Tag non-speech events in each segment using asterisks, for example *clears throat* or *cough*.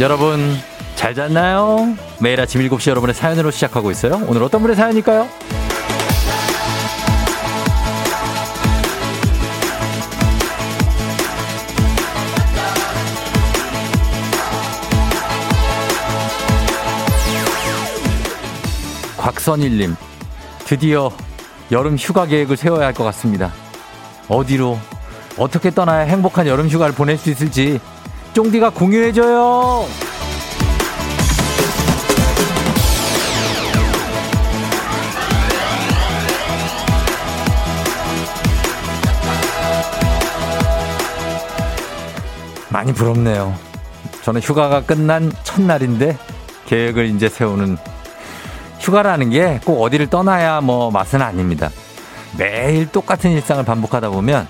여러분 잘 잤나요? 매일 아침 7시 여러분의 사연으로 시작하고 있어요. 오늘 어떤 분의 사연일까요? 곽선일님, 드디어 여름 휴가 계획을 세워야 할 것 같습니다. 어디로, 어떻게 떠나야 행복한 여름 휴가를 보낼 수 있을지 쫑디가 공유해줘요. 많이 부럽네요. 저는 휴가가 끝난 첫날인데 계획을 이제 세우는 휴가라는 게 꼭 어디를 떠나야 뭐 맛은 아닙니다. 매일 똑같은 일상을 반복하다 보면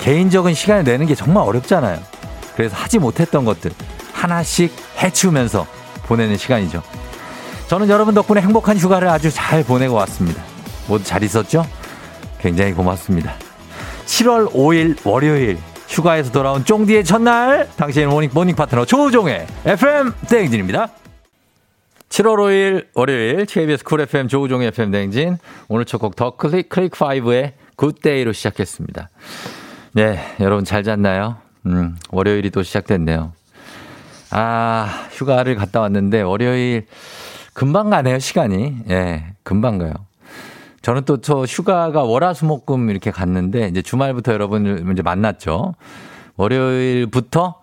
개인적인 시간을 내는 게 정말 어렵잖아요. 그래서 하지 못했던 것들 하나씩 해치우면서 보내는 시간이죠. 저는 여러분 덕분에 행복한 휴가를 아주 잘 보내고 왔습니다. 모두 잘 있었죠? 굉장히 고맙습니다. 7월 5일 월요일 휴가에서 돌아온 쫑디의 첫날 당신의 morning, morning 파트너 조우종의 FM 대행진입니다. 7월 5일 월요일 KBS 쿨 FM 조우종의 FM 대행진 오늘 첫 곡 The Click Click 5의 Good Day로 시작했습니다. 네, 여러분 잘 잤나요? 음, 월요일이 또 시작됐네요. 아, 휴가를 갔다 왔는데 월요일 금방 가네요, 시간이. 예, 금방 가요. 저는 또 저 휴가가 월화수목금 이렇게 갔는데 이제 주말부터 여러분을 이제 만났죠. 월요일부터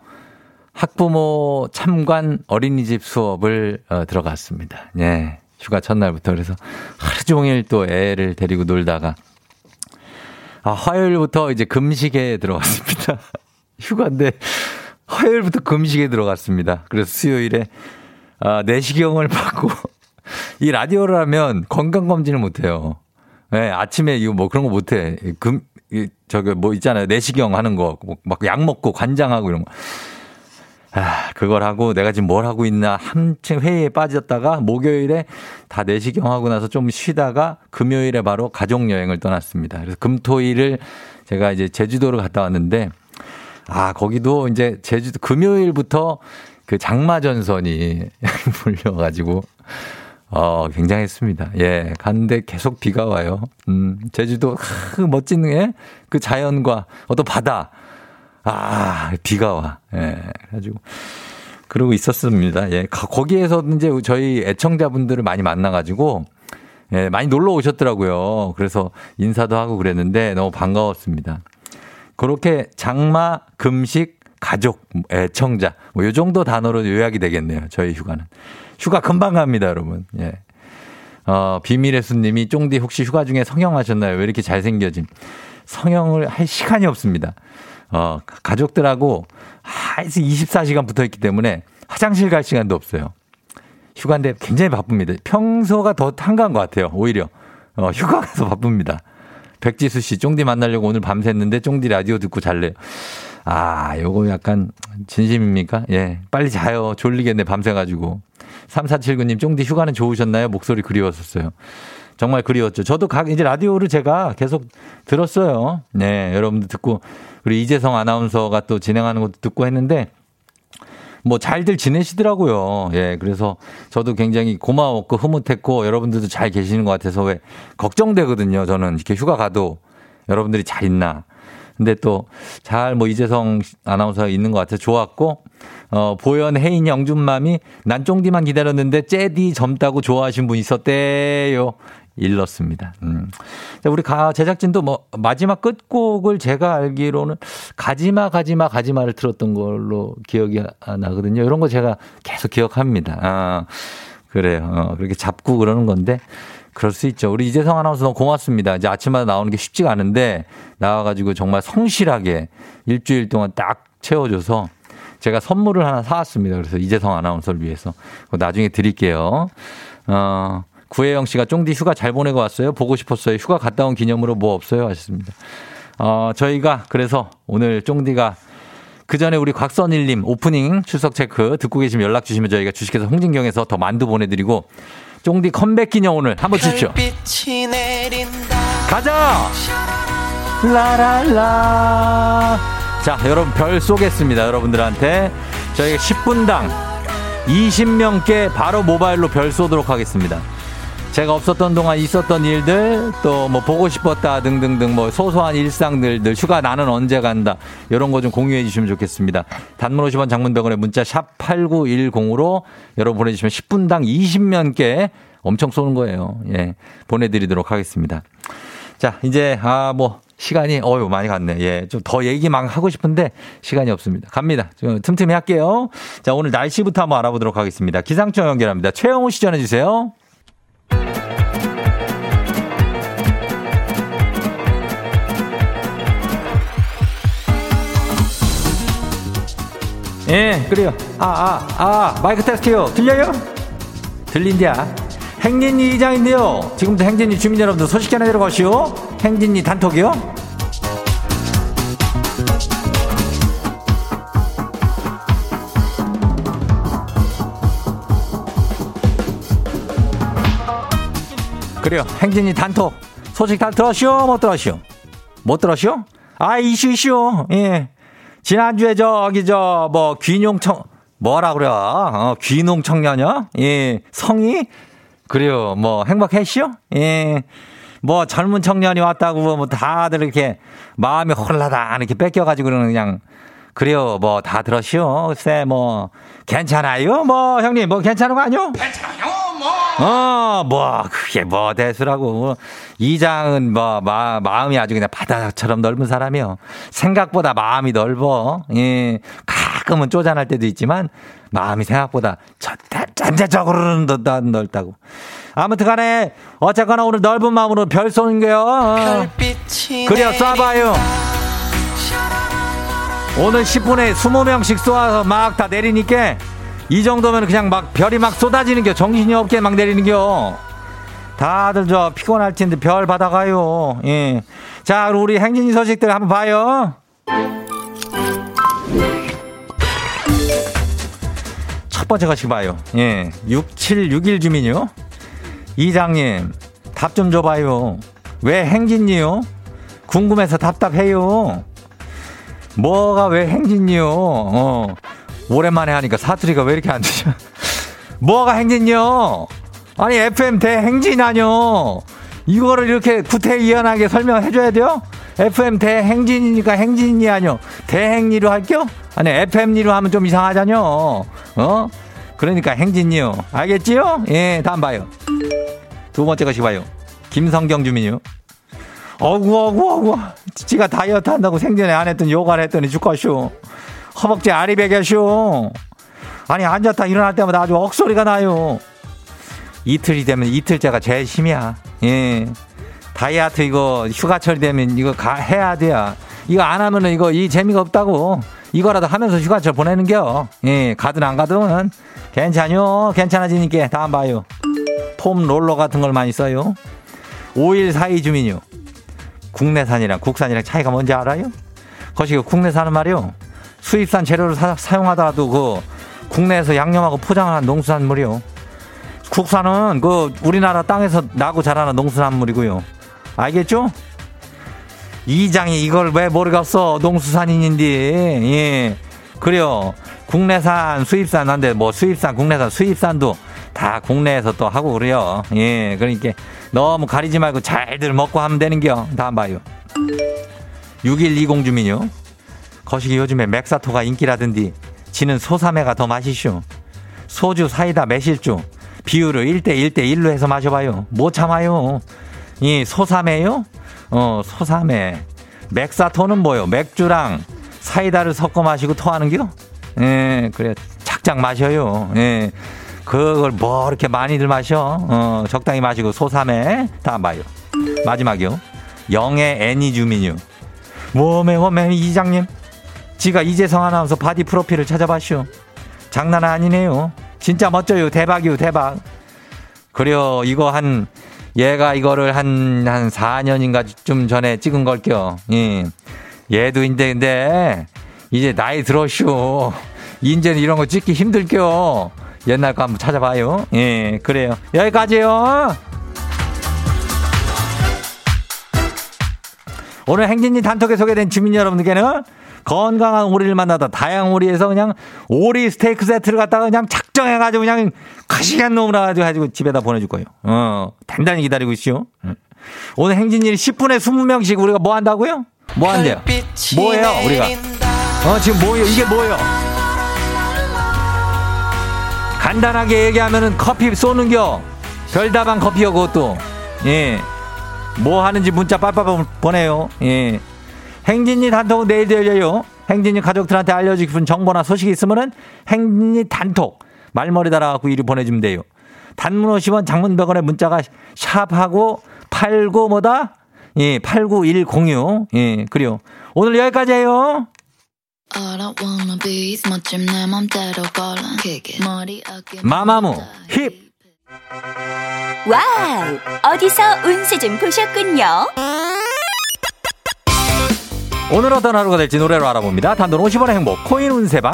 학부모 참관 어린이집 수업을 어, 들어갔습니다. 예. 휴가 첫날부터 그래서 하루 종일 또 애를 데리고 놀다가 아, 화요일부터 이제 금식에 들어갔습니다. *laughs* 휴가인데 화요일부터 금식에 들어갔습니다. 그래서 수요일에 아, 내시경을 *laughs* 받고 이 라디오를 하면 건강 검진을 못 해요. 네, 아침에 이거 뭐 그런 거 못 해. 금, 이, 저기 뭐 있잖아요. 내시경 하는 거. 막 약 먹고 관장하고 이런 거. 아, 그걸 하고 내가 지금 뭘 하고 있나 한층 회의에 빠졌다가 목요일에 다 내시경 하고 나서 좀 쉬다가 금요일에 바로 가족 여행을 떠났습니다. 그래서 금토일을 제가 이제 제주도를 갔다 왔는데 아, 거기도 이제 제주도 금요일부터 그 장마전선이 *laughs* 몰려가지고 어, 굉장했습니다. 예, 갔는데 계속 비가 와요. 음, 제주도, 그 멋진, 예? 그 자연과 어떤 바다. 아, 비가 와. 예, 그래가지고. 그러고 있었습니다. 예, 거기에서 이제 저희 애청자분들을 많이 만나가지고, 예, 많이 놀러 오셨더라고요. 그래서 인사도 하고 그랬는데 너무 반가웠습니다. 그렇게 장마, 금식, 가족, 애청자, 뭐, 요 정도 단어로 요약이 되겠네요. 저희 휴가는. 휴가 금방 갑니다, 여러분. 예. 어, 비밀의 수님이 쫑디 혹시 휴가 중에 성형하셨나요? 왜 이렇게 잘생겨진? 성형을 할 시간이 없습니다. 어, 가족들하고 하여튼 24시간 붙어 있기 때문에 화장실 갈 시간도 없어요. 휴가인데 굉장히 바쁩니다. 평소가 더 한가한 것 같아요. 오히려. 어, 휴가 가서 바쁩니다. 백지수 씨, 쫑디 만나려고 오늘 밤샜는데 쫑디 라디오 듣고 잘래요. 아, 요거 약간 진심입니까? 예. 빨리 자요. 졸리겠네, 밤새가지고. 3479님, 쫑디 휴가는 좋으셨나요? 목소리 그리웠었어요. 정말 그리웠죠. 저도 각, 이제 라디오를 제가 계속 들었어요. 네, 여러분들 듣고, 우리 이재성 아나운서가 또 진행하는 것도 듣고 했는데, 뭐 잘들 지내시더라고요. 예, 그래서 저도 굉장히 고마웠고 흐뭇했고 여러분들도 잘 계시는 것 같아서 왜 걱정되거든요. 저는 이렇게 휴가 가도 여러분들이 잘 있나. 근데 또 잘 뭐 이재성 아나운서가 있는 것 같아서 좋았고 어, 보현 혜인 영준맘이 난 쫑디만 기다렸는데 째디 젊다고 좋아하신 분 있었대요. 일렀습니다. 음. 우리 가 제작진도 뭐 마지막 끝곡을 제가 알기로는 가지마 가지마 가지마를 틀었던 걸로 기억이 나거든요. 이런 거 제가 계속 기억합니다. 아, 그래요. 어, 그렇게 잡고 그러는 건데 그럴 수 있죠. 우리 이재성 아나운서 너무 고맙습니다. 이제 아침마다 나오는 게 쉽지가 않은데 나와가지고 정말 성실하게 일주일 동안 딱 채워줘서 제가 선물을 하나 사왔습니다. 그래서 이재성 아나운서를 위해서 나중에 드릴게요. 어, 구혜영 씨가 쫑디 휴가 잘 보내고 왔어요. 보고 싶었어요. 휴가 갔다 온 기념으로 뭐 없어요? 하셨습니다. 어, 저희가 그래서 오늘 쫑디가 그 전에 우리 곽선일님 오프닝 출석 체크 듣고 계시면 연락 주시면 저희가 주식회사 홍진경에서 더 만두 보내드리고 쫑디 컴백 기념 오늘 한번 주십시오. 가자! 라라라. 자, 여러분 별 쏘겠습니다. 여러분들한테 저희가 10분당 20명께 바로 모바일로 별 쏘도록 하겠습니다. 제가 없었던 동안 있었던 일들 또 뭐 보고 싶었다 등등등 뭐 소소한 일상들들 휴가 나는 언제 간다 이런 거 좀 공유해 주시면 좋겠습니다. 단문 50원 장문 병원의 문자 샵 8910으로 여러분 보내주시면 10분당 20명께 엄청 쏘는 거예요. 예. 보내드리도록 하겠습니다. 자, 이제, 아, 뭐, 시간이, 어유 많이 갔네. 예. 좀 더 얘기 막 하고 싶은데 시간이 없습니다. 갑니다. 좀 틈틈이 할게요. 자, 오늘 날씨부터 한번 알아보도록 하겠습니다. 기상청 연결합니다. 최영우 씨 전해주세요. 예, 그래요. 아, 아, 아, 마이크 테스트요. 들려요? 들린디야. 행진이 이장인데요. 지금부터 행진이 주민 여러분들 소식 전해 들어가시오. 행진이 단톡이요. 그래요. 행진이 단톡. 소식 다 들었시오? 못 들었시오? 못 들었시오? 아, 이슈, 이슈. 예. 지난주에 저기, 저, 뭐, 귀농청, 뭐라 그래? 어, 귀농 청년이요? 예. 성이? 그래요. 뭐, 행복했시오? 예. 뭐, 젊은 청년이 왔다고, 뭐, 다들 이렇게 마음이 홀라다, 이렇게 뺏겨 가지고 그러는 그냥, 그래요. 뭐, 다 들었시오? 글쎄, 뭐, 괜찮아요? 뭐, 형님, 뭐, 괜찮은 거 아니요? 괜찮아요. 뭐. 어, 뭐, 그게 뭐, 대수라고. 이장은 뭐, 마, 마음이 아주 그냥 바다처럼 넓은 사람이요. 생각보다 마음이 넓어. 예. 가끔은 쪼잔할 때도 있지만, 마음이 생각보다 전체적으로는 더 넓다고. 아무튼 간에, 어쨌거나 오늘 넓은 마음으로 별 쏘는 거요. 그래요, 쏴봐요. 오늘 10분에 20명씩 쏘아서 막 다 내리니까, 이 정도면 그냥 막 별이 막 쏟아지는 겨. 정신이 없게 막 내리는 겨. 다들 저 피곤할 텐데 별 받아가요. 예. 자, 우리 행진이 소식들 한번 봐요. 첫 번째 것이 봐요. 예. 6761 주민요. 이장님, 답 좀 줘봐요. 왜 행진이요? 궁금해서 답답해요. 뭐가 왜 행진이요? 어. 오랜만에 하니까 사투리가 왜 이렇게 안 되죠? *laughs* 뭐가 행진요? 아니, FM 대행진 아뇨? 이거를 이렇게 구태의연하게 설명해 줘야 돼요? FM 대행진이니까 행진이 아뇨? 대행리로 할게요? 아니, FM리로 하면 좀 이상하잖요? 어? 그러니까 행진이요. 알겠지요? 예, 다음 봐요. 두 번째 것이 봐요. 김성경 주민이요. 어구, 어구, 어구. 지가 다이어트 한다고 생전에 안 했던 요가를 했더니 죽겠쇼. 허벅지 아리백이쇼. 아니 앉았다 일어날 때마다 아주 억소리가 나요. 이틀이 되면 이틀째가 제일 심이야. 예. 다이어트 이거 휴가철이 되면 이거 가, 해야 돼요. 이거 안 하면은 이거 이 재미가 없다고. 이거라도 하면서 휴가철 보내는겨. 예. 가든 안 가든 괜찮요. 괜찮아지니까 다음 봐요. 폼 롤러 같은 걸 많이 써요. 5142 주민요. 국내산이랑 국산이랑 차이가 뭔지 알아요? 거시기 국내산은 말이요. 수입산 재료를 사, 용하더라도 그 국내에서 양념하고 포장한 농수산물이요. 국산은 그 우리나라 땅에서 나고 자라는 농수산물이고요. 알겠죠? 이장이 이걸 왜 모르겠어? 농수산인인데. 예. 그래요. 국내산, 수입산 한데 뭐 수입산, 국내산, 수입산도 다 국내에서 또 하고 그래요. 예. 그러니까 너무 가리지 말고 잘들 먹고 하면 되는겨. 다음 봐요. 6120 주민요. 거시기 요즘에 맥사토가 인기라던디 지는 소삼회가 더 맛이슈. 소주, 사이다, 매실주 비율을 1대 1대 1로 해서 마셔봐요. 못 참아요. 이 소삼회요? 어, 소삼회. 맥사토는 뭐요? 맥주랑 사이다를 섞어 마시고 토하는겨? 예, 그래. 착착 마셔요. 예. 그걸 뭐 이렇게 많이들 마셔? 어, 적당히 마시고 소삼회 다음 봐요. 마지막이요. 영의 애니 주민요. 워메 워메 이장님 지가 이재성 아나운서 바디 프로필을 찾아봤슈. 장난 아니네요. 진짜 멋져요. 대박이요, 대박. 그래요. 이거 한, 얘가 이거를 한, 한 4년인가 좀 전에 찍은 걸게요. 예. 얘도 인데, 근데, 이제 나이 들었슈. 인제는 이런 거 찍기 힘들겨. 옛날 거 한번 찾아봐요. 예, 그래요. 여기까지요. 오늘 행진이 단톡에 소개된 주민 여러분들께는 건강한 오리를 만나다 다양한 오리에서 그냥 오리 스테이크 세트를 갖다가 그냥 작정해가지고 그냥 가시간 놈으로 가지고 집에다 보내줄 거예요. 어, 단단히 기다리고 있죠. 오늘 행진일 10분에 20명씩 우리가 뭐 한다고요? 뭐 한대요? 뭐예요, 우리가? 어, 지금 뭐예요? 이게 뭐예요? 간단하게 얘기하면은 커피 쏘는겨. 별다방 커피요, 그것도. 예. 뭐 하는지 문자 빨빨 보내요. 예. 행진이 단톡 내일 열려요. 행진이 가족들한테 알려주고 싶은 정보나 소식이 있으면은 행진이 단톡 말머리 달아갖고 이리 보내주면 돼요. 단문 50원 장문 100원의 문자가 샵하고 89 뭐다? 예, 89106. 예, 그래요. 오늘 여기까지예요. 마마무 힙 와우 어디서 운세 좀 보셨군요 오늘 어떤 하루가 될지 노래로 알아봅니다 단돈 50원의 행복 코인 운세방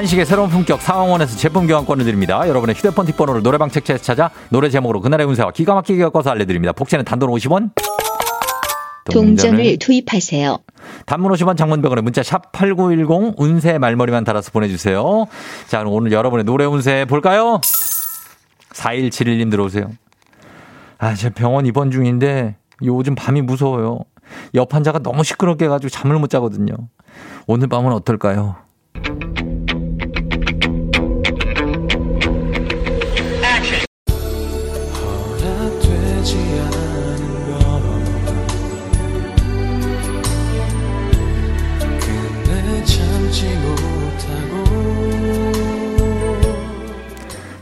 한식의 새로운 품격 상황원에서 제품 교환권을 드립니다. 여러분의 휴대폰 뒷번호를 노래방 책자에서 찾아 노래 제목으로 그날의 운세와 기가 막히게 엮어서 알려드립니다. 복채는 단돈 50원. 동전을 투입하세요. 단문 50원 장문병원에 문자 샵 8910 운세 말머리만 달아서 보내주세요. 자, 오늘 여러분의 노래 운세 볼까요? 4171님 들어오세요. 아, 제 병원 입원 중인데 요즘 밤이 무서워요. 옆 환자가 너무 시끄럽게 해가지고 잠을 못 자거든요. 오늘 밤은 어떨까요?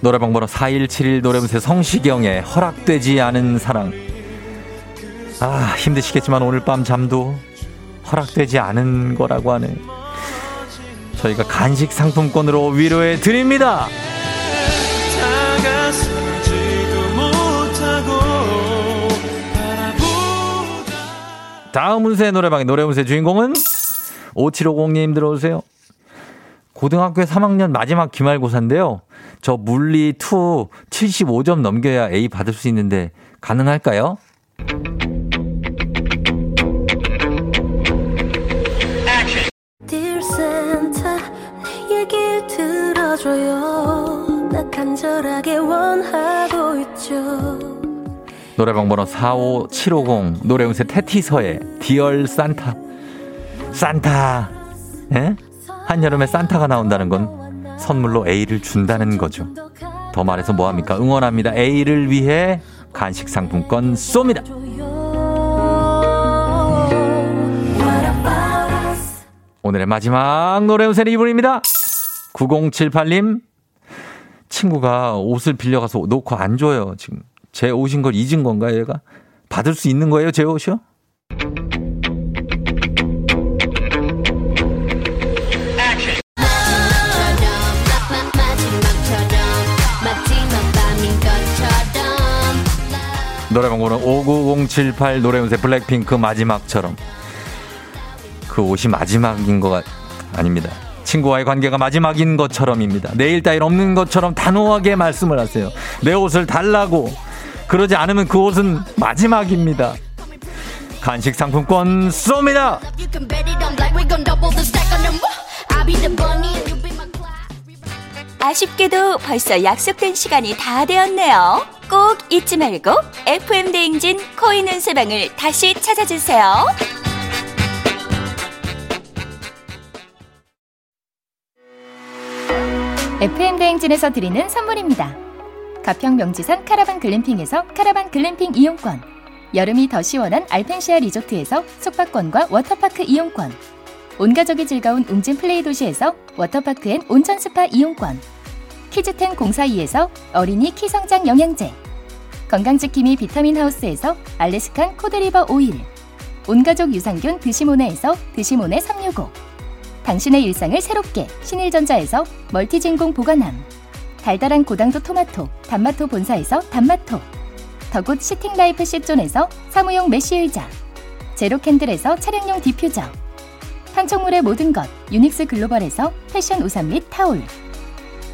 노래방 번호 4171 노래문세 성시경의 허락되지 않은 사랑. 아, 힘드시겠지만 오늘 밤 잠도 허락되지 않은 거라고 하네. 저희가 간식 상품권으로 위로해 드립니다. 다음 운세 노래방의 노래 운세 주인공은 5750님 들어오세요. 고등학교 3학년 마지막 기말고사인데요. 저 물리 2 75점 넘겨야 A 받을 수 있는데 가능할까요? 노래방 번호 45750 노래음새 테티서의 디얼 산타 산타 에? 한여름에 산타가 나온다는 건 선물로 A를 준다는 거죠. 더 말해서 뭐합니까? 응원합니다. A를 위해 간식 상품권 쏩니다. 오늘의 마지막 노래 우선 이분입니다. 9078님. 친구가 옷을 빌려가서 놓고 안 줘요. 지금 제 옷인 걸 잊은 건가 얘가? 받을 수 있는 거예요, 제 옷이요? 번호 59078 노래 운세 블랙핑크 마지막처럼 그 옷이 마지막인 것 아닙니다. 친구와의 관계가 마지막인 것처럼입니다. 내일 따윈 없는 것처럼 단호하게 말씀을 하세요. 내 옷을 달라고. 그러지 않으면 그 옷은 마지막입니다. 간식 상품권 쏩니다. 아쉽게도 벌써 약속된 시간이 다 되었네요. 꼭 잊지 말고 FM 대행진 코인 은 세방을 다시 찾아주세요. FM 대행진에서 드리는 선물입니다. 가평 명지산 카라반 글램핑에서 카라반 글램핑 이용권, 여름이 더 시원한 알펜시아 리조트에서 숙박권과 워터파크 이용권, 온 가족이 즐거운 웅진 플레이 도시에서 워터파크 and 온천 스파 이용권, 키즈텐 공사이에서 어린이 키 성장 영양제, 건강지킴이 비타민 하우스에서 Alaskan cod liver oil, 온가족 유산균 드시모네에서 드시모네 365, 당신의 일상을 새롭게 신일전자에서 멀티진공 보관함, 달달한 고당도 토마토 단마토 본사에서 단마토, The Good Sitting Life 시존에서 사무용 메쉬 의자, 제로캔들에서 차량용 디퓨저, 판촉물의 모든 것 유닉스 글로벌에서 패션 우산 및 타올,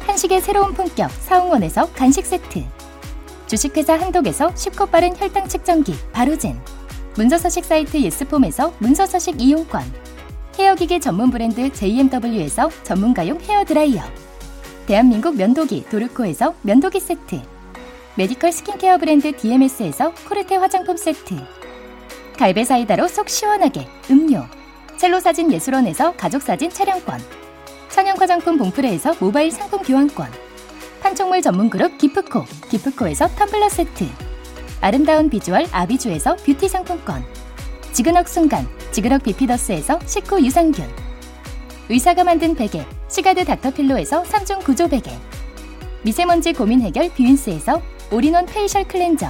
한식의 새로운 품격 사홍원에서 간식 세트. 주식회사 한독에서 쉽고 빠른 혈당 측정기 바로젠. 문서서식 사이트 예스폼에서 문서서식 이용권. 헤어기계 전문 브랜드 JMW에서 전문가용 헤어드라이어. 대한민국 면도기 도르코에서 면도기 세트. 메디컬 스킨케어 브랜드 DMS에서 코르테 화장품 세트. 갈베 사이다로 속 시원하게 음료. 첼로 사진 예술원에서 가족사진 촬영권 천연 화장품 봉프레에서 모바일 상품 교환권. 판촉물 전문 그룹 기프코 기프코에서 텀블러 세트. 아름다운 비주얼 아비주에서 뷰티 상품권. 지그넉 순간 지그넉 비피더스에서 식후 유산균. 의사가 만든 베개 시가드 닥터필로에서 3중 구조 베개. 미세먼지 고민 해결 뷰인스에서 all-in-one facial cleanser.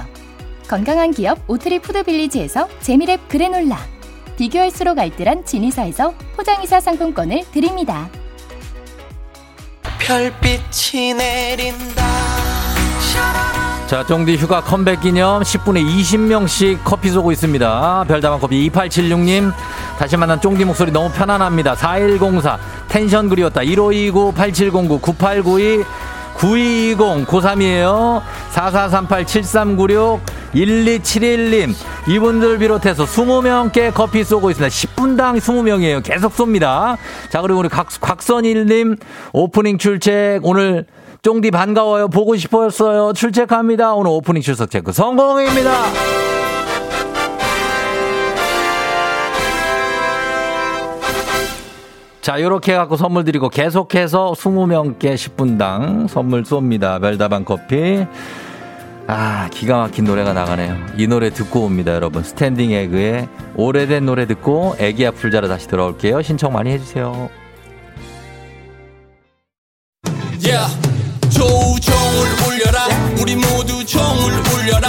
건강한 기업 오트리 푸드빌리지에서 재미랩 그래놀라. 비교할수록 알뜰한 진이사에서 포장이사 상품권을 드립니다. 별빛이 내린다 자, 쫑디 휴가 컴백 기념 10분에 20명씩 커피 쏘고 있습니다. 별다방 커피 2876님. 다시 만난 쫑디 목소리 너무 편안합니다. 4104. 텐션 그리웠다. 1529 8709 9892 9220 고3이에요. 4438 7396 1271님. 이분들 비롯해서 20명께 커피 쏘고 있습니다. 10분당 20명이에요. 계속 쏩니다. 자, 그리고 우리 곽, 곽선일님 오프닝 출첵 오늘 쫑디 반가워요. 보고 싶었어요. 출첵합니다. 오늘 오프닝 출석 체크 성공입니다. 자, 요렇게 해갖고 선물 드리고 계속해서 20명께 10분당 선물 쏩니다. 별다방 커피. 아, 기가 막힌 노래가 나가네요. 이 노래 듣고 옵니다, 여러분. 스탠딩 에그의 오래된 노래 듣고 애기야 풀자로 다시 돌아올게요. 신청 많이 해주세요. yeah. 조우종을 울려라 우리 모두 종을 울려라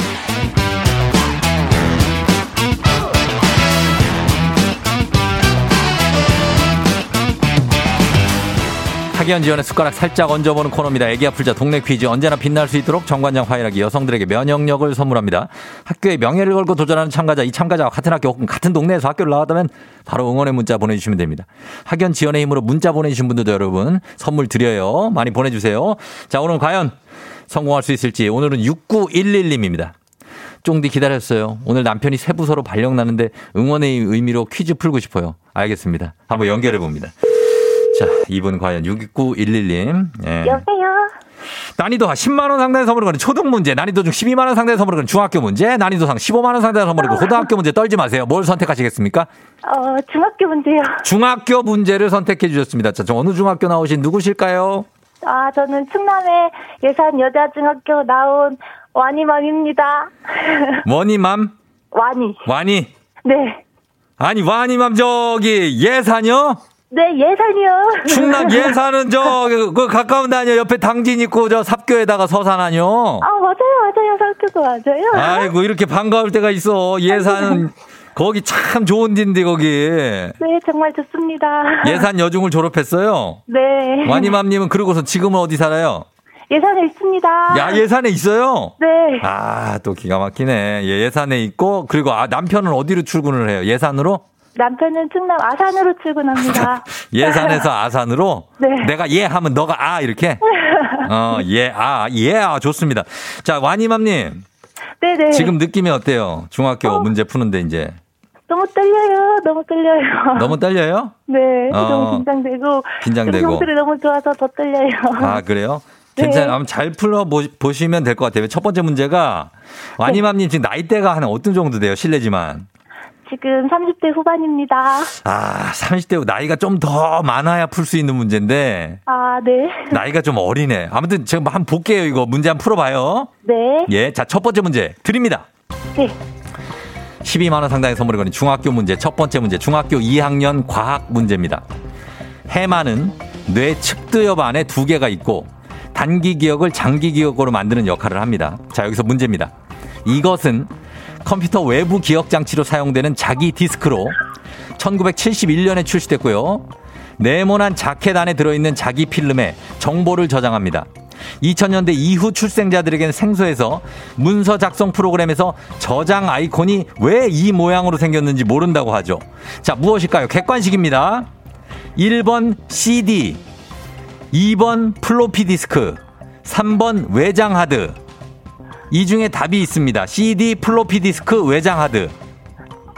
학연 지원의 숟가락 살짝 얹어보는 코너입니다. 애기 아플자 동네 퀴즈 언제나 빛날 수 있도록 정관장 화이락이 여성들에게 면역력을 선물합니다. 학교의 명예를 걸고 도전하는 참가자, 이 참가자와 같은 학교 혹은 같은 동네에서 학교를 나왔다면 바로 응원의 문자 보내주시면 됩니다. 학연 지원의 힘으로 문자 보내주신 분들도 여러분 선물 드려요. 많이 보내주세요. 자, 오늘 과연 성공할 수 있을지 오늘은 6911님입니다. 쫑디 기다렸어요. 오늘 남편이 새 부서로 발령 나는데 응원의 의미로 퀴즈 풀고 싶어요. 알겠습니다. 한번 연결해 봅니다. 자, 이분 과연 62911님. 예. 여보세요. 난이도 10만원 상당의 선물을 거는 초등 문제, 난이도 중 12만원 상당의 선물을 거는 중학교 문제, 난이도 상 15만원 상당의 선물을 거는 고등학교 문제 떨지 마세요. 뭘 선택하시겠습니까? 어, 중학교 문제요. 중학교 문제를 선택해 주셨습니다. 자, 저 어느 중학교 나오신 누구실까요? 아, 저는 충남의 예산 여자중학교 나온 와니맘입니다. *laughs* 머니맘? 와니. 와니? 네. 아니, 와니맘 저기 예산이요? 네, 예산이요. 충남 *laughs* 예산은 저, 그, 그 가까운 데 아니요? 옆에 당진 있고 저 삽교에다가 서산 아니요? 아, 맞아요, 맞아요. 학교도 맞아요. 아이고, 이렇게 반가울 때가 있어. 예산은 *laughs* 거기 참 좋은 데인데, 거기. 네, 정말 좋습니다. 예산 여중을 졸업했어요. 네. 와니맘님은 그러고서 지금은 어디 살아요? 예산에 있습니다. 야, 예산에 있어요? 네. 아, 또 기가 막히네. 예, 예산에 있고, 그리고 아, 남편은 어디로 출근을 해요? 예산으로? 남편은 충남 아산으로 출근합니다. *laughs* 예산에서 아산으로? *laughs* 네. 내가 예 하면 너가 아, 이렇게? *laughs* 어, 예, 아, 예, 아, 좋습니다. 자, 와니맘님. 네네. 지금 느낌이 어때요? 중학교 문제 푸는데 이제. 너무 떨려요. 너무 떨려요. 너무 떨려요? 네. 어. 너무 긴장되고. 긴장되고. 음성들이 너무 좋아서 더 떨려요. 아, 그래요? 괜찮아요. 한번 잘 풀어 보, 시면 될 것 같아요. 첫 번째 문제가 와니맘님 지금 나이대가 한 어떤 정도 돼요? 실례지만. 지금 30대 후반입니다. 아, 30대 나이가 좀 더 많아야 풀 수 있는 문제인데 아, 네. 나이가 좀 어리네. 아무튼 제가 한번 볼게요. 이거 문제 한번 풀어봐요. 네. 예, 자 첫 번째 문제 드립니다. 네. 12만 원 상당의 선물을 거는 중학교 문제 첫 번째 문제 중학교 2학년 과학 문제입니다. 해마는 뇌 측두엽 안에 두 개가 있고 단기 기억을 장기 기억으로 만드는 역할을 합니다. 자 여기서 문제입니다. 이것은 컴퓨터 외부 기억 장치로 사용되는 자기 디스크로 1971년에 출시됐고요. 네모난 자켓 안에 들어있는 자기 필름에 정보를 저장합니다. 2000년대 이후 출생자들에게는 생소해서 문서 작성 프로그램에서 저장 아이콘이 왜 이 모양으로 생겼는지 모른다고 하죠. 자, 무엇일까요? 객관식입니다. 1번 CD, 2번 플로피 디스크, 3번 외장 하드. 이 중에 답이 있습니다. CD, 플로피 디스크, 외장 하드.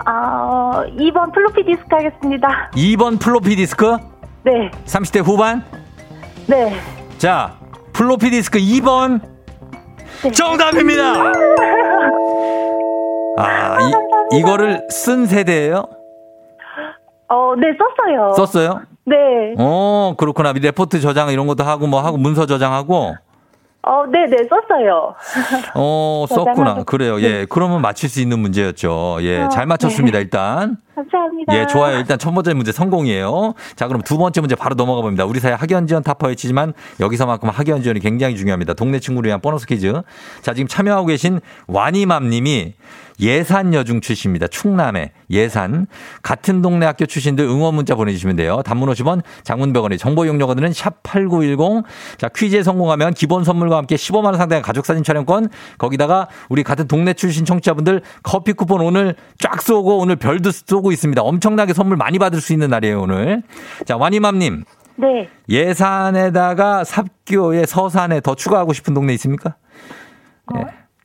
아, 어, 2번 플로피 디스크 하겠습니다. 2번 플로피 디스크, 네. 30대 후반. 네. 자, 플로피 디스크 2번. 정답입니다. *laughs* 아, 이, 이거를 쓴 세대예요? 어, 네, 썼어요. 썼어요? 네. 어, 그렇구나. 레포트 저장 이런 것도 하고 뭐 하고 문서 저장하고 어, 네, 네, 썼어요. 어, *laughs* 썼구나. 저장하고. 그래요. 예. 그러면 맞힐 수 있는 문제였죠. 예. 잘 맞췄습니다, 일단. 감사합니다. 예, 좋아요. 일단 첫 번째 문제 성공이에요. 자, 그럼 두 번째 문제 바로 넘어가 봅니다. 우리 사회 학연 지원 타파 외치지만 여기서만큼 학연 지원이 굉장히 중요합니다. 동네 친구를 위한 보너스 퀴즈. 자, 지금 참여하고 계신 와니맘 님이 예산 여중 출신입니다. 충남의 예산. 같은 동네 학교 출신들 응원 문자 보내주시면 돼요. 단문 50원, 장문 100원의 정보 이용료가들은 샵8910. 자, 퀴즈에 성공하면 기본 선물과 함께 15만원 상당의 가족사진 촬영권. 거기다가 우리 같은 동네 출신 청취자분들 커피 쿠폰 오늘 쫙 쏘고 오늘 별도 쏘고 있습니다. 엄청나게 선물 많이 받을 수 있는 날이에요, 오늘. 자, 와니맘님. 네. 예산에다가 삽교에 서산에 더 추가하고 싶은 동네 있습니까?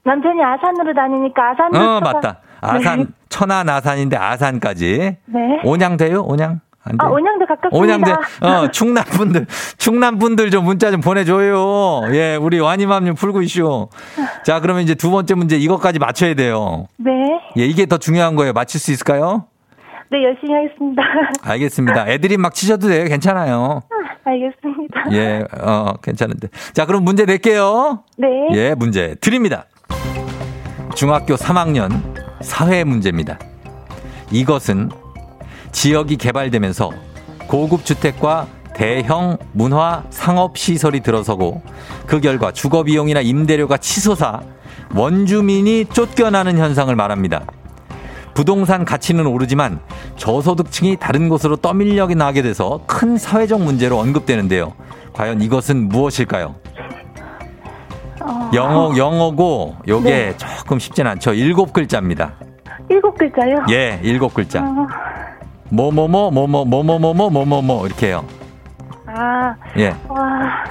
남편이 아산으로 다니니까 아산으로. 어, 쳐가- 맞다. 아산, 천안 아산인데 아산까지. 네. 온양 돼요? 온양? 안 아? 온양도 가깝습니다. 온양대, 어, *laughs* 충남 분들, 충남 분들 좀 문자 좀 보내줘요. 예, 우리 와니맘 좀 풀고 이슈. 자, 그러면 이제 두 번째 문제 이것까지 맞춰야 돼요. 네. 예, 이게 더 중요한 거예요. 맞힐 수 있을까요? 네, 열심히 하겠습니다. *laughs* 알겠습니다. 애들이 막 치셔도 돼요. 괜찮아요. 알겠습니다. 예, 어, 괜찮은데. 자, 그럼 문제 낼게요. 네. 예, 문제 드립니다. 중학교 3학년 사회 문제입니다. 이것은 지역이 개발되면서 고급 주택과 대형 문화 상업 시설이 들어서고 그 결과 주거 비용이나 임대료가 치솟아 원주민이 쫓겨나는 현상을 말합니다. 부동산 가치는 오르지만 저소득층이 다른 곳으로 떠밀려 나게 돼서 큰 사회적 문제로 언급되는데요. 과연 이것은 무엇일까요? 영어 영어고 요게 조금 쉽진 않죠. 일곱 글자입니다. 일곱 글자요? 예, 일곱 글자. 어, 뭐뭐뭐 뭐뭐 뭐뭐뭐뭐 뭐뭐뭐 이렇게요. 아, 예. 와.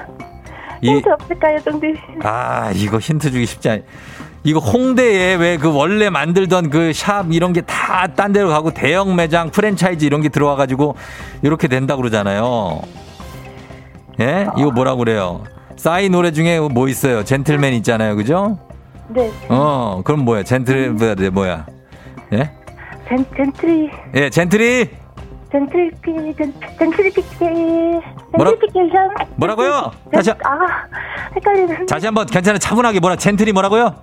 이 힌트 없을까요, 정비? 아, 이거 힌트 주기 쉽지 않. 이거 홍대에 왜 그 원래 만들던 그 샵 이런 게 다 딴 데로 가고 대형 매장 프랜차이즈 이런 게 들어와 가지고 이렇게 된다 그러잖아요. 예? 이거 뭐라고 그래요? 싸이 노래 중에 뭐 있어요? 젠틀맨 있잖아요. 그죠? 네. 어, 그럼 뭐야? 젠틀 뭐야? 뭐야? 예? 젠, 젠트리, 예, 젠틀이 젠트리피, 젠, 젠트리피케, 뭐라- 젠트리피케이션. 뭐라고요? 젠- 다시 한- 아, 헷갈리는. 다시 한번 괜찮아 차분하게 뭐라 젠틀이 뭐라고요?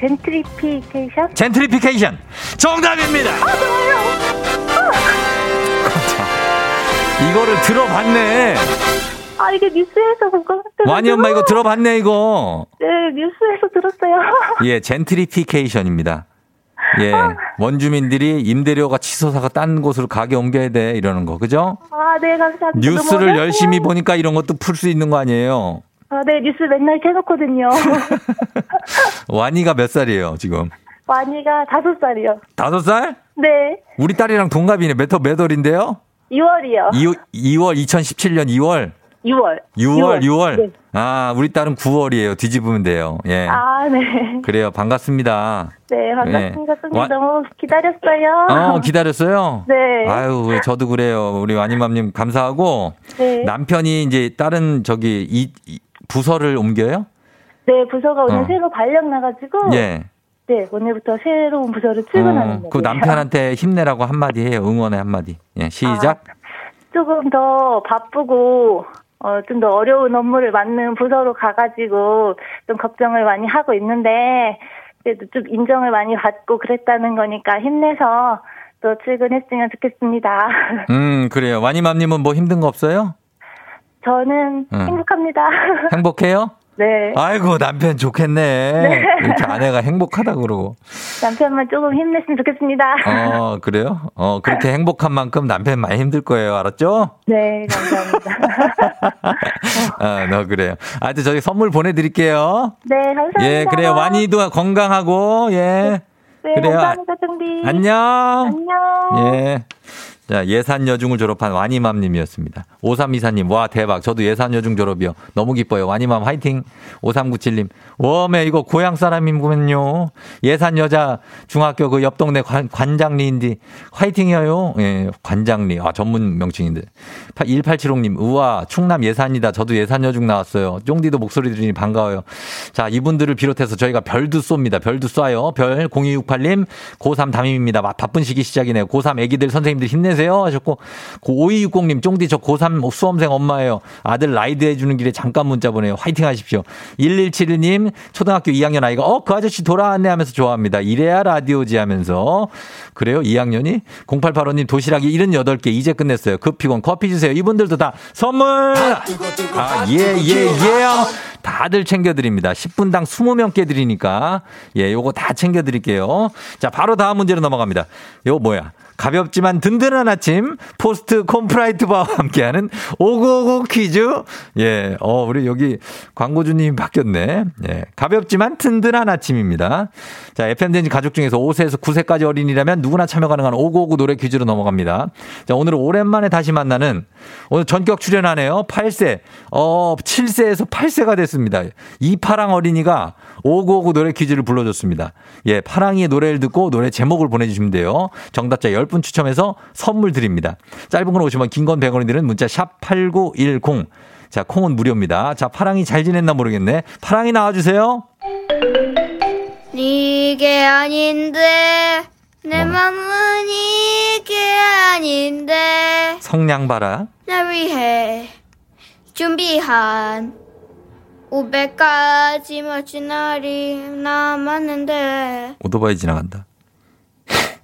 젠트리피케이션? 젠트리피케이션 정답입니다. 자, 이거를 들어봤네. 아, 이게 뉴스에서 그거. 와니 엄마 이거 들어봤네 이거. 네, 뉴스에서 들었어요. *laughs* 예, 젠트리피케이션입니다. 예, 원주민들이 임대료가 치솟아가 딴 곳으로 가게 옮겨야 돼 이러는 거 그죠? 아, 네, 감사합니다. 뉴스를. 열심히 보니까 이런 것도 풀 수 있는 거 아니에요? 아, 네, 뉴스 맨날 켜놓거든요. *laughs* 와니가 몇 살이에요 지금? 와니가 다섯 살이요. 다섯 살? 네, 우리 딸이랑 동갑이네. 몇, 월- 몇 월인데요? 2월이요. 2, 월 2017년 2월. 6월. 6월, 6월. 네. 아, 우리 딸은 9월이에요. 뒤집으면 돼요. 예. 아, 네. 그래요. 반갑습니다. 네, 반갑습니다. 와- 너무 기다렸어요. 어, 기다렸어요? *laughs* 네. 아유, 저도 그래요. 우리 와니맘님 감사하고. 네. 남편이 이제 다른 저기 이, 이 부서를 옮겨요? 네, 부서가 오늘 어. 새로 발령 나가지고 예. 네, 오늘부터 새로운 부서를 출근하는 어, 거예요. 그 남편한테 힘내라고 한마디 해요. 응원의 한마디. 예, 시작. 조금 더 바쁘고 어, 좀 더 어려운 업무를 맡는 부서로 가가지고 좀 걱정을 많이 하고 있는데 그래도 좀 인정을 많이 받고 그랬다는 거니까 힘내서 또 출근했으면 좋겠습니다. *laughs* 음, 그래요. 와니맘님은 뭐 힘든 거 없어요? 저는 음. 행복합니다. *laughs* 행복해요? 네. 아이고, 남편 좋겠네. 이렇게 아내가 행복하다 그러고. 남편만 조금 힘냈으면 좋겠습니다. 어, 그래요? 어, 그렇게 행복한 만큼 남편 많이 힘들 거예요. 알았죠? 네, 감사합니다. *laughs* 아, 너 그래요. 하여튼 저희 선물 보내드릴게요. 네, 감사합니다. 예, 그래요. 와니도 건강하고, 예. 네, 그래요. 감사합니다, 정비. 안녕. 안녕. 예. 자, 예산 여중을 졸업한 와니맘 님이었습니다. 5324님, 와, 대박. 저도 예산 여중 졸업이요. 너무 기뻐요. 와니맘 화이팅. 5397님, 웜에 이거 고향 사람이군요. 예산 여자 중학교 그 옆 동네 관, 관장리인데 화이팅이에요. 예, 관장리. 아, 전문 명칭인데. 1875님, 우와, 충남 예산이다. 저도 예산 여중 나왔어요. 쫑디도 목소리 들으니 반가워요. 자, 이분들을 비롯해서 저희가 별도 쏩니다. 별도 쏴요. 별 0268님, 고3 담임입니다. 마- 바쁜 시기 시작이네요. 고3 애기들 선생님들 힘내 세요. 하셨고, 5260님, 쫑디 저 고3 수험생 엄마예요. 아들 라이드 해주는 길에 잠깐 문자 보내요. 화이팅 하십시오. 1171님, 초등학교 2학년 아이가, 어, 그 아저씨 돌아왔네 하면서 좋아합니다. 이래야 라디오지 하면서. 그래요? 2학년이? 0885님, 도시락이 78개 이제 끝냈어요. 급히건 커피 주세요. 이분들도 다 선물! 아, 예, 예, 예. 다들 챙겨드립니다. 10분당 20명께 드리니까. 예, 요거 다 챙겨드릴게요. 자, 바로 다음 문제로 넘어갑니다. 요거 뭐야? 가볍지만 든든한 아침 포스트 콘푸라이트 바와 함께하는 오고오고 퀴즈. 예, 어 우리 여기 광고주님이 바뀌었네. 예, 가볍지만 든든한 아침입니다. 자, FM 댕지 가족 중에서 5세에서 9세까지 어린이라면 누구나 참여 가능한 오고오고 노래 퀴즈로 넘어갑니다. 자, 오늘은 오랜만에 다시 만나는 오늘 전격 출연하네요. 8세, 어 7세에서 8세가 됐습니다. 이파랑 어린이가 오고오고 노래 퀴즈를 불러줬습니다. 예, 파랑이의 노래를 듣고 노래 제목을 보내주시면 돼요. 정답자 10분 추첨해서 선물 드립니다. 짧은 건 50원, 긴 건 100원이 드는 문자 샵 8910. 자, 콩은 무료입니다. 자, 파랑이 잘 지냈나 모르겠네. 파랑이 나와주세요. 이게 아닌데 내 어. 맘은 이게 아닌데 성냥 봐라. 날 위해 준비한 500가지 멋진 날이 남았는데 오토바이 지나간다.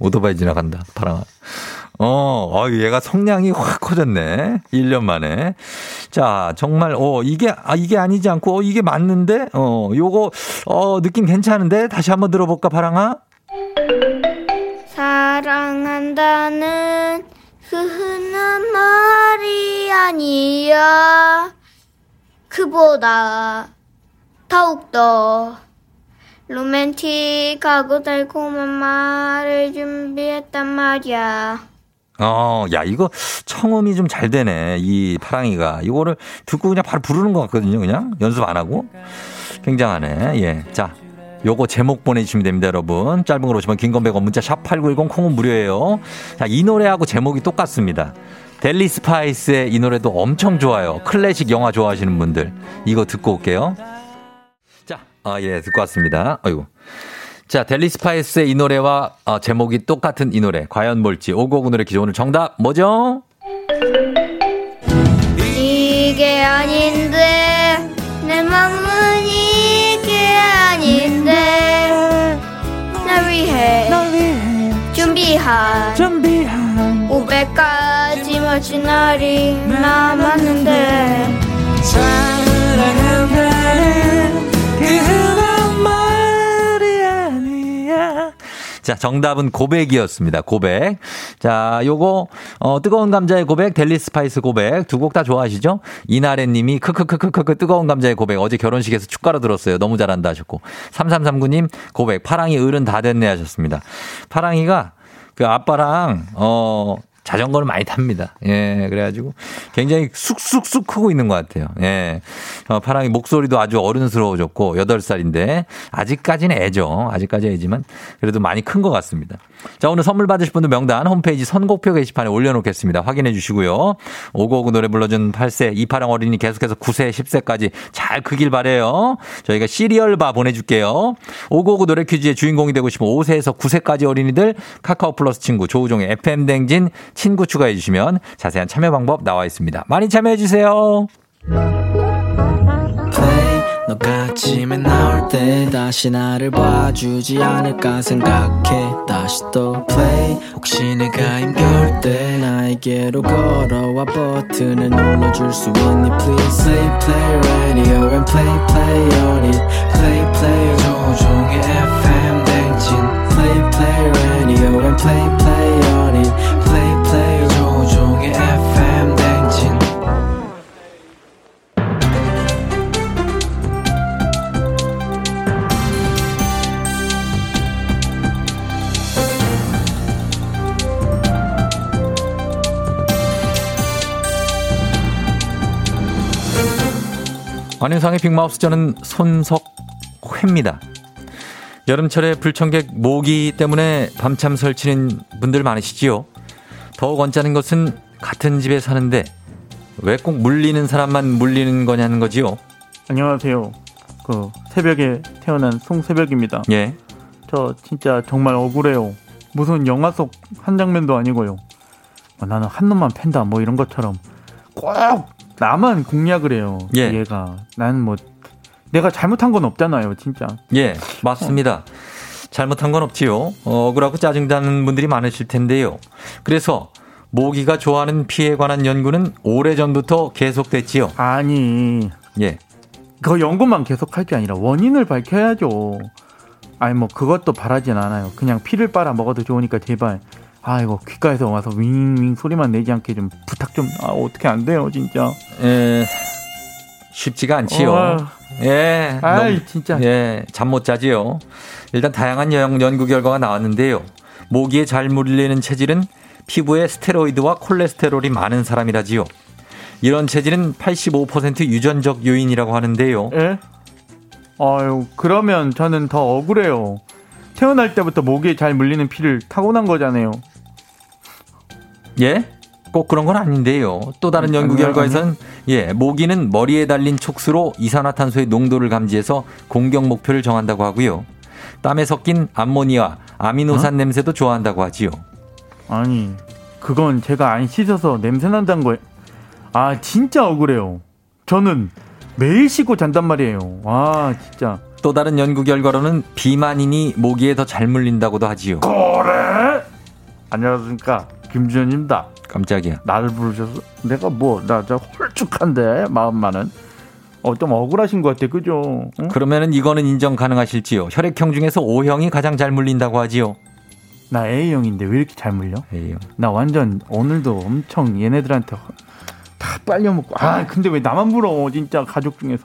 오토바이 지나간다. 파랑아. 어, 어, 얘가 성량이 확 커졌네. 1년 만에. 자, 정말, 어, 이게, 아, 이게 아니지 않고, 어, 이게 맞는데? 어, 요거, 어, 느낌 괜찮은데? 다시 한번 들어볼까, 파랑아? 사랑한다는 그 흔한 말이 아니야 그보다 더욱더 로맨틱하고 달콤한 말을 준비했단 말이야 어, 야, 이거 청음이 좀 잘 되네. 이 파랑이가. 이거를 듣고 그냥 바로 부르는 것 같거든요. 그냥 연습 안 하고. 굉장하네. 예. 자. 요거 제목 보내주시면 됩니다, 여러분. 짧은 건 50원 긴 건 100원, 문자 샵 8910 콩은 무료예요. 자, 이 노래하고 제목이 똑같습니다. 델리 스파이스의 이 노래도 엄청 좋아요. 클래식 영화 좋아하시는 분들. 이거 듣고 올게요. 자, 아, 예, 듣고 왔습니다. 아이고. 자, 델리 스파이스의 이 노래와 어, 제목이 똑같은 이 노래. 과연 뭘지. 오고오고 노래 기존 오늘 정답 뭐죠? 이게 아닌데 내 맘은 이게 아닌데 날 위해 준비한 500가지 멋진 날이 남았는데 자, 정답은 고백이었습니다. 고백. 자, 요거, 어, 뜨거운 감자의 고백, 델리 스파이스 고백. 두 곡 다 좋아하시죠? 이나래 님이 크크크크크크 뜨거운 감자의 고백. 어제 결혼식에서 축가로 들었어요. 너무 잘한다 하셨고. 3339님 고백. 파랑이 어른 다 됐네 하셨습니다. 파랑이가 그 아빠랑, 어, 자전거를 많이 탑니다. 예, 그래가지고 굉장히 쑥쑥쑥 크고 있는 것 같아요. 예. 어, 파랑이 목소리도 아주 어른스러워졌고, 8살인데, 아직까지는 애죠. 아직까지 애지만, 그래도 많이 큰 것 같습니다. 자, 오늘 선물 받으실 분들 명단 홈페이지 선곡표 게시판에 올려놓겠습니다. 확인해 주시고요. 오고오고 노래 불러준 8세, 이파랑 어린이 계속해서 9세, 10세까지 잘 크길 바래요 저희가 시리얼바 보내줄게요. 오고오고 노래 퀴즈의 주인공이 되고 싶은 5세에서 9세까지 어린이들 카카오 플러스 친구 조우종의 FM댕진 친구 추가해 주시면 자세한 참여 방법 나와 있습니다. 많이 참여해 주세요. 너가 아침에 나올 때 다시 나를 봐주지 않을까 생각해. 다시 또 play. 혹시 내가 힘겨울 때 나에게로 걸어와 버튼을 눌러줄 수 있니? Please play play radio and play play on it play play 조종의 FM 댕진. Play play radio and play play 안윤상의 빅마우스 저는 손석회입니다. 여름철에 불청객 모기 때문에 밤참 설치는 분들 많으시지요. 더욱 언짢은 것은 같은 집에 사는데 왜 꼭 물리는 사람만 물리는 거냐는 거지요. 안녕하세요. 그 새벽에 태어난 송새벽입니다. 예. 저 진짜 정말 억울해요. 무슨 영화 속 한 장면도 아니고요. 뭐 나는 한 놈만 팬다 뭐 이런 것처럼 꼭 나만 공략을 해요. 예. 얘가 나는 뭐 내가 잘못한 건 없잖아요, 진짜. 예, 맞습니다. 잘못한 건 없지요. 어, 억울하고 짜증나는 분들이 많으실 텐데요. 그래서 모기가 좋아하는 피해에 관한 연구는 오래전부터 계속됐지요. 아니 예. 그 연구만 계속할 게 아니라 원인을 밝혀야죠. 아니 뭐 그것도 바라진 않아요. 그냥 피를 빨아 먹어도 좋으니까 제발 아 이거 귓가에서 와서 윙윙 소리만 내지 않게 좀 부탁 좀 아 어떻게 안 돼요 진짜. 에, 쉽지가 않지요. 어, 예. 너무- 진짜. 예. 잠 못 자지요. 일단 다양한 연, 연구 결과가 나왔는데요. 모기에 잘 물리는 체질은 피부에 스테로이드와 콜레스테롤이 많은 사람이라지요. 이런 체질은 85% 유전적 요인이라고 하는데요. 예? 아유 그러면 저는 더 억울해요. 태어날 때부터 모기에 잘 물리는 피를 타고난 거잖아요. 예? 꼭 그런 건 아닌데요. 또 다른 연구 결과에서는 예, 모기는 머리에 달린 촉수로 이산화탄소의 농도를 감지해서 공격 목표를 정한다고 하고요. 땀에 섞인 암모니아, 아미노산 냄새도 좋아한다고 하지요. 아니 그건 제가 안 씻어서 냄새 난다는 거예요. 아 진짜 억울해요. 저는 매일 씻고 잔단 말이에요. 와 진짜. 또 다른 연구 결과로는 비만인이 모기에 더 잘 물린다고도 하지요. 그래? 안녕하십니까 김주현입니다. 깜짝이야. 나를 부르셔서 내가 뭐 나 저 홀쭉한데 마음만은 어 좀 억울하신 것 같아 그죠? 응? 그러면은 이거는 인정 가능하실지요? 혈액형 중에서 O형이 가장 잘 물린다고 하지요. 나 A형인데 왜 이렇게 잘 물려? A형. 나 완전 오늘도 엄청 얘네들한테 다 빨려 먹고 아 근데 왜 나만 물어 진짜 가족 중에서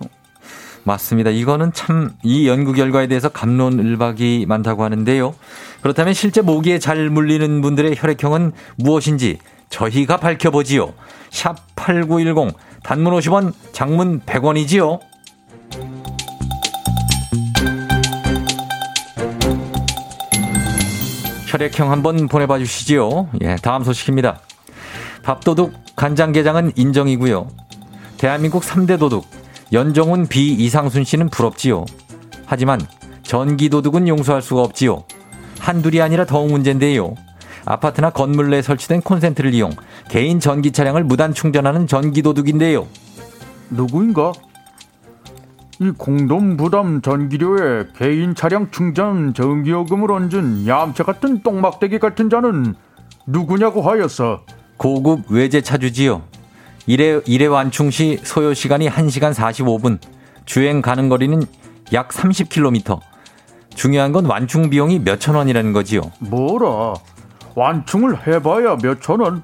맞습니다. 이거는 참 이 연구 결과에 대해서 감론을박이 많다고 하는데요. 그렇다면 실제 모기에 잘 물리는 분들의 혈액형은 무엇인지 저희가 밝혀보지요. 샵 8910 단문 50원 장문 100원이지요. 혈액형 한번 보내봐 주시지요. 예, 다음 소식입니다. 밥도둑 간장게장은 인정이고요. 대한민국 3대 도둑 연정훈 비 이상순 씨는 부럽지요. 하지만 전기도둑은 용서할 수가 없지요. 한둘이 아니라 더욱 문제인데요. 아파트나 건물 내에 설치된 콘센트를 이용 개인 전기 차량을 무단 충전하는 전기도둑인데요. 누구인가? 이 공동 부담 전기료에 개인 차량 충전 전기요금을 얹은 얌체 같은 똥막대기 같은 자는 누구냐고 하였어. 고급 외제 차주지요. 일회, 일회 완충 시 소요 시간이 1시간 45분, 주행 가는 거리는 약 30km. 중요한 건 완충 비용이 몇천 원이라는 거지요. 뭐라? 완충을 해봐야 몇천 원?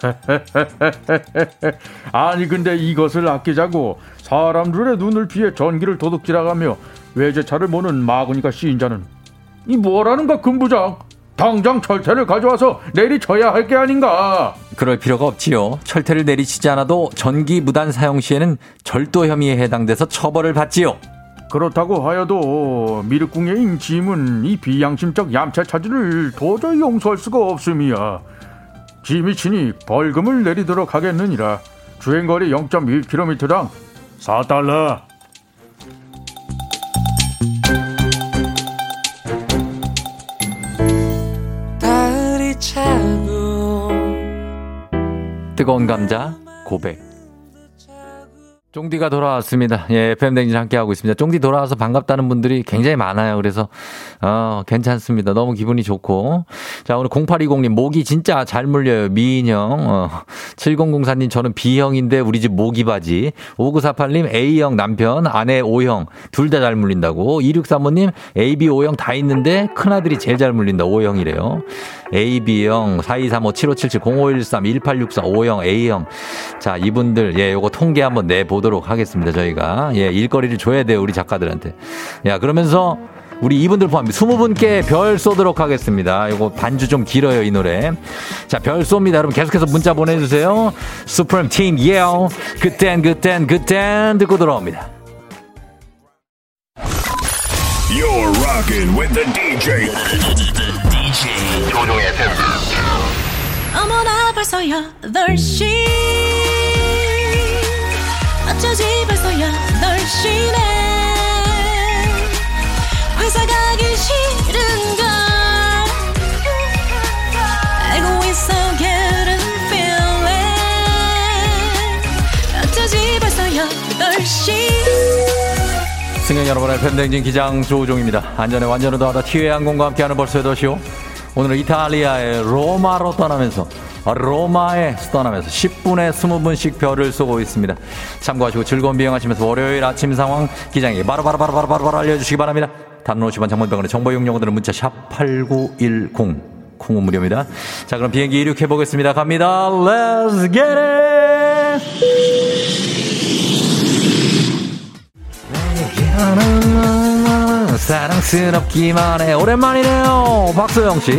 *laughs* 아니 근데 이것을 아끼자고 사람들의 눈을 피해 전기를 도둑질하가며 외제차를 모는 마구니가 씌인 자는 이 뭐라는가 금부장 당장 철퇴를 가져와서 내리쳐야 할 게 아닌가. 그럴 필요가 없지요. 철퇴를 내리치지 않아도 전기 무단 사용 시에는 절도 혐의에 해당돼서 처벌을 받지요. 그렇다고 하여도 미륵궁예인 짐은 이 비양심적 얌체 차질을 도저히 용서할 수가 없음이야. 짐이 친히 벌금을 내리도록 하겠느니라. 주행거리 0.1km당 4달러. 뜨거운 감자 고백. 쫑디가 돌아왔습니다. 예, FM 댕진 함께하고 있습니다. 쫑디 돌아와서 반갑다는 분들이 굉장히 많아요. 그래서, 어, 괜찮습니다. 너무 기분이 좋고. 자, 오늘 0820님, 모기 진짜 잘 물려요. 미인형. 어, 7004님, 저는 B형인데 우리 집 모기 바지. 5948님, A형 남편, 아내 O형. 둘 다 잘 물린다고. 2635님, AB, O형 다 있는데 큰아들이 제일 잘 물린다. O형이래요. AB형, 4235, 7577, 0513, 1864, O형, A형. 자, 이분들, 예, 요거 통계 한번 내보도록 하겠습니다. 저희가. 예, 일거리를 줘야 돼요. 우리 작가들한테. 야, 그러면서 우리 이분들 포함 20분께 별 쏘도록 하겠습니다. 요거 반주 좀 길어요, 이 노래. 자, 별 쏩니다. 여러분 계속해서 문자 보내주세요. 수프림 팀, 예. 그땐, 그땐, 그땐 듣고 돌아옵니다. You're rocking with the DJ. DJ 조종의 FM. 어머나 벌써 8시 어쩌지 벌써 8시네 회사 가기 싫은걸 알고 있어 getting feeling 어쩌지 벌써 8시 승현 여러분의 팬댕진 기장 조우종입니다. 안전에 완전을 더하다 티웨이 항공과 함께하는 벌써의 도시오. 오늘은 이탈리아의 로마로 떠나면서 로마에 떠나면서 10분에 20분씩 별을 쏘고 있습니다. 참고하시고 즐거운 비행하시면서 월요일 아침 상황 기장에게 바로바로바로바로바로 바로 바로, 바로, 바로 알려주시기 바랍니다. 단문 50원 장문병원의 정보 이용료들은 문자 샵 8910 콩은 무료입니다. 자 그럼 비행기 이륙해 보겠습니다. 갑니다. Let's get it! 사랑스럽기만 해. 오랜만이네요. 박소영 씨.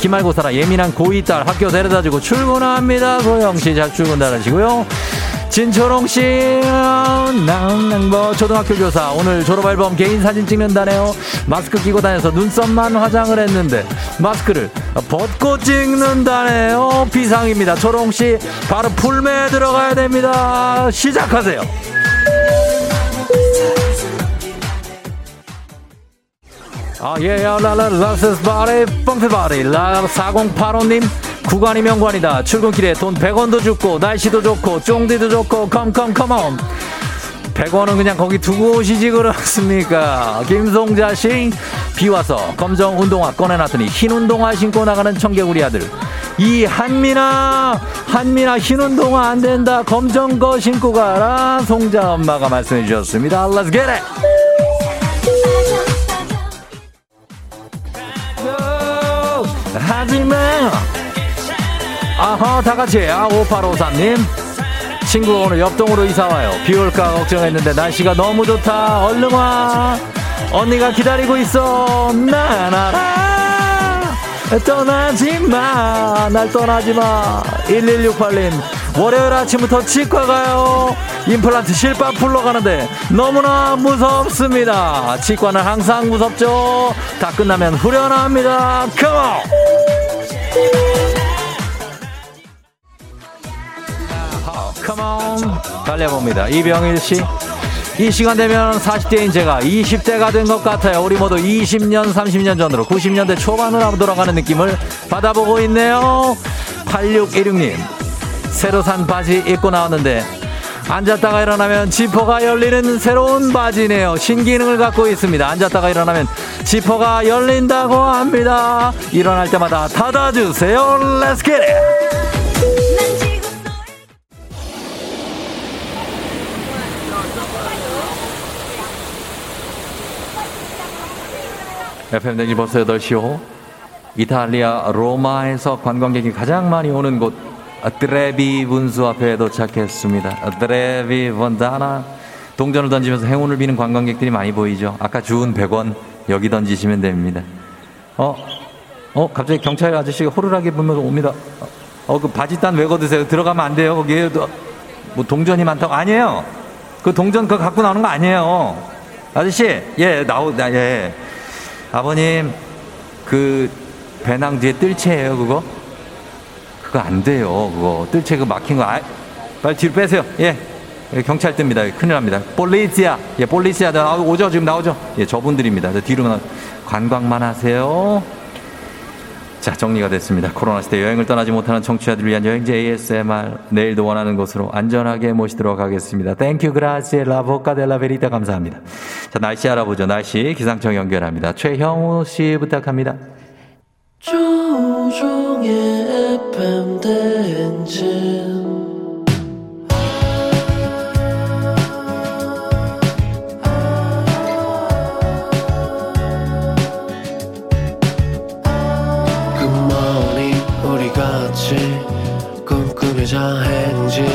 기말고사라 예민한 고2 딸 학교 데려다주고 출근합니다. 소영 씨 잘 출근 잘하시고요. 진초롱 씨, 낭낭버 초등학교 교사 오늘 졸업 앨범 개인 사진 찍는다네요. 마스크 끼고 다녀서 눈썹만 화장을 했는데 마스크를 벗고 찍는다네요. 비상입니다. 초롱 씨 바로 풀매에 들어가야 됩니다. 시작하세요. 아, 예, 야, 라, 라, 라스스 바리, 펑트 바리, 라, 4085님, 구간이 명관이다. 출근길에 돈 100원도 주고, 날씨도 좋고, 쫑디도 좋고, 컴컴, 컴온. 100원은 그냥 거기 두고 오시지 그렇습니까? 김송자 씨, 비 와서 검정 운동화 꺼내놨더니 흰 운동화 신고 나가는 청개구리 아들. 이 한민아, 한민아 흰 운동화 안 된다. 검정 거 신고 가라. 송자 엄마가 말씀해 주셨습니다. Let's get! 하지마. 아하 다같이. 아 5853님. 친구가 오늘 옆동으로 이사와요. 비 올까 걱정했는데 날씨가 너무 좋다. 얼른 와. 언니가 기다리고 있어. 나나라 떠나지 마. 날 떠나지 마. 1168님 월요일 아침부터 치과 가요. 임플란트 실밥 풀러 가는데 너무나 무섭습니다. 치과는 항상 무섭죠. 다 끝나면 후련합니다. 컴온 컴온 달려봅니다. 이병일 씨 이 시간 되면 40대인 제가 20대가 된 것 같아요. 우리 모두 20년, 30년 전으로 90년대 초반으로 돌아가는 느낌을 받아보고 있네요. 8616님, 새로 산 바지 입고 나왔는데 앉았다가 일어나면 지퍼가 열리는 새로운 바지네요. 신기능을 갖고 있습니다. 앉았다가 일어나면 지퍼가 열린다고 합니다. 일어날 때마다 닫아주세요. Let's get it! FM 댕지 벌써 8시요. 이탈리아 로마에서 관광객이 가장 많이 오는 곳 드레비 분수 앞에 도착했습니다. 드레비 번다나 동전을 던지면서 행운을 비는 관광객들이 많이 보이죠. 아까 주운 100원 여기 던지시면 됩니다. 어? 어, 갑자기 경찰 아저씨가 호루라기 불면서 옵니다. 어, 그 바지단 왜 걷으세요? 들어가면 안 돼요. 거기에 뭐 동전이 많다고. 아니에요. 그 동전 그거 갖고 나오는 거 아니에요. 아저씨, 예, 나오, 나, 예. 아버님, 그 배낭 뒤에 뜰채예요, 그거? 그거 안 돼요, 그거. 뜰채 그 막힌 거. 아, 빨리 뒤로 빼세요. 예. 예, 경찰 뜹니다. 큰일 납니다. Polizia. 예, Polizia. 나 오죠. 지금 나오죠. 예, 저분들입니다. 저 뒤로 나 관광만 하세요. 자, 정리가 됐습니다. 코로나 시대 여행을 떠나지 못하는 청취자들을 위한 여행지 ASMR. 내일도 원하는 곳으로 안전하게 모시도록 하겠습니다. Thank you grazie la Bocca della Verità 감사합니다. 자, 날씨 알아보죠. 날씨 기상청 연결합니다. 최형우 씨 부탁합니다. 조종의 FM 대행진 행진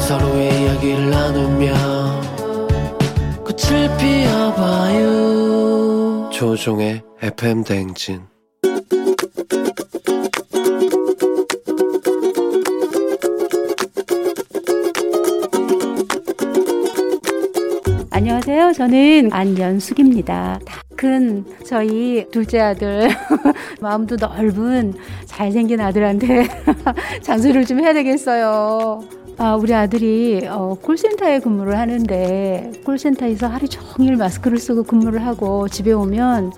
서로의 이야기를 나누며 꽃을 피워봐요 조종의 FM 대행진 안녕하세요. 저는 안연숙입니다. 다큰 저희 둘째 아들 *laughs* 마음도 넓은 잘생긴 아들한테 *laughs* 장소를 좀 해야 되겠어요. 아, 우리 아들이 어, 콜센터에 근무를 하는데 콜센터에서 하루 종일 마스크를 쓰고 근무를 하고 집에 오면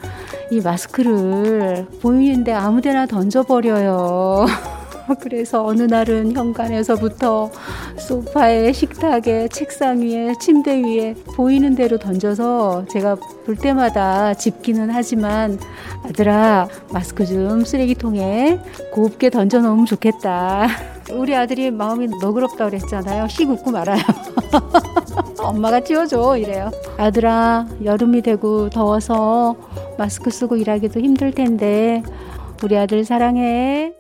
이 마스크를 보이는데 아무데나 던져버려요. *laughs* 그래서 어느 날은 현관에서부터 소파에 식탁에 책상 위에 침대 위에 보이는 대로 던져서 제가 볼 때마다 짚기는 하지만 아들아 마스크 좀 쓰레기통에 곱게 던져 놓으면 좋겠다. 우리 아들이 마음이 너그럽다 그랬잖아요. 씩 웃고 말아요. *laughs* 엄마가 치워줘 이래요. 아들아 여름이 되고 더워서 마스크 쓰고 일하기도 힘들 텐데 우리 아들 사랑해.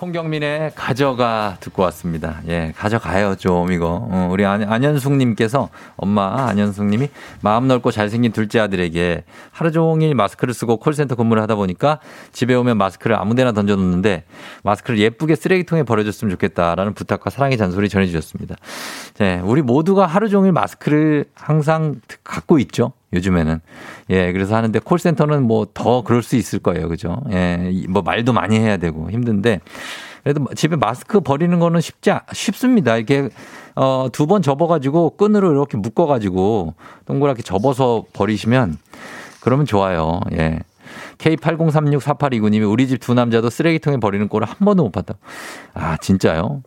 홍경민의 가져가 듣고 왔습니다. 예, 가져가요, 좀, 이거. 어, 우리 안, 안현숙님께서, 엄마, 안현숙님이 마음 넓고 잘생긴 둘째 아들에게 하루 종일 마스크를 쓰고 콜센터 근무를 하다 보니까 집에 오면 마스크를 아무 데나 던져놓는데 마스크를 예쁘게 쓰레기통에 버려줬으면 좋겠다라는 부탁과 사랑의 잔소리 전해주셨습니다. 네, 우리 모두가 하루 종일 마스크를 항상 갖고 있죠. 요즘에는. 예, 그래서 하는데 콜센터는 뭐 더 그럴 수 있을 거예요. 그죠? 예, 뭐 말도 많이 해야 되고 힘든데 그래도 집에 마스크 버리는 거는 쉽지, 않- 쉽습니다. 이렇게 어, 두 번 접어가지고 끈으로 이렇게 묶어가지고 동그랗게 접어서 버리시면 그러면 좋아요. 예. K80364829님이 우리 집 두 남자도 쓰레기통에 버리는 꼴을 한 번도 못 봤다. 아, 진짜요?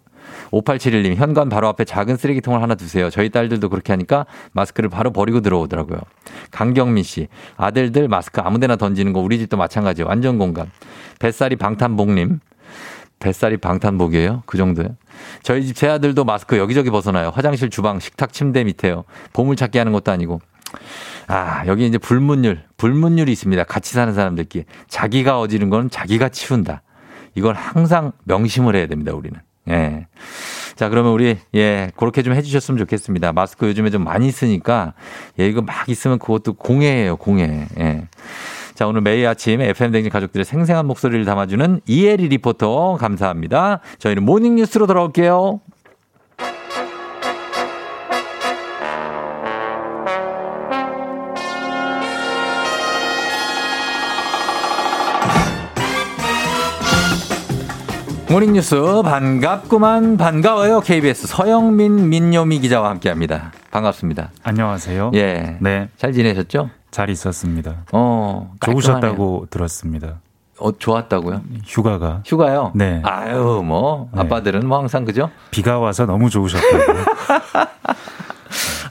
5871님, 현관 바로 앞에 작은 쓰레기통을 하나 두세요. 저희 딸들도 그렇게 하니까 마스크를 바로 버리고 들어오더라고요. 강경민 씨, 아들들 마스크 아무 데나 던지는 거 우리 집도 마찬가지예요. 완전 공감. 뱃살이 방탄복님, 뱃살이 방탄복이에요? 그 정도요? 저희 집 제 아들도 마스크 여기저기 벗어나요. 화장실, 주방, 식탁, 침대 밑에요. 보물찾기 하는 것도 아니고. 아, 여기 이제 불문율, 불문율이 있습니다. 같이 사는 사람들끼리. 자기가 어지른 건 자기가 치운다. 이걸 항상 명심을 해야 됩니다, 우리는. 예. 자, 그러면 우리, 예, 그렇게 좀 해주셨으면 좋겠습니다. 마스크 요즘에 좀 많이 쓰니까, 예, 이거 막 있으면 그것도 공해예요, 공해. 예. 자, 오늘 매일 아침 FM대행진 가족들의 생생한 목소리를 담아주는 이혜리 리포터, 감사합니다. 저희는 모닝뉴스로 돌아올게요. 모닝뉴스 반갑구만 반가워요 KBS 서영민 민요미 기자와 함께합니다 반갑습니다 안녕하세요. 예. 네. 잘 지내셨죠? 잘 있었습니다. 어 좋으셨다고 들었습니다. 어 좋았다고요? 휴가가. 휴가요? 네. 아유 뭐 아빠들은 뭐 항상 그죠? 비가 와서 너무 좋으셨다고. *laughs*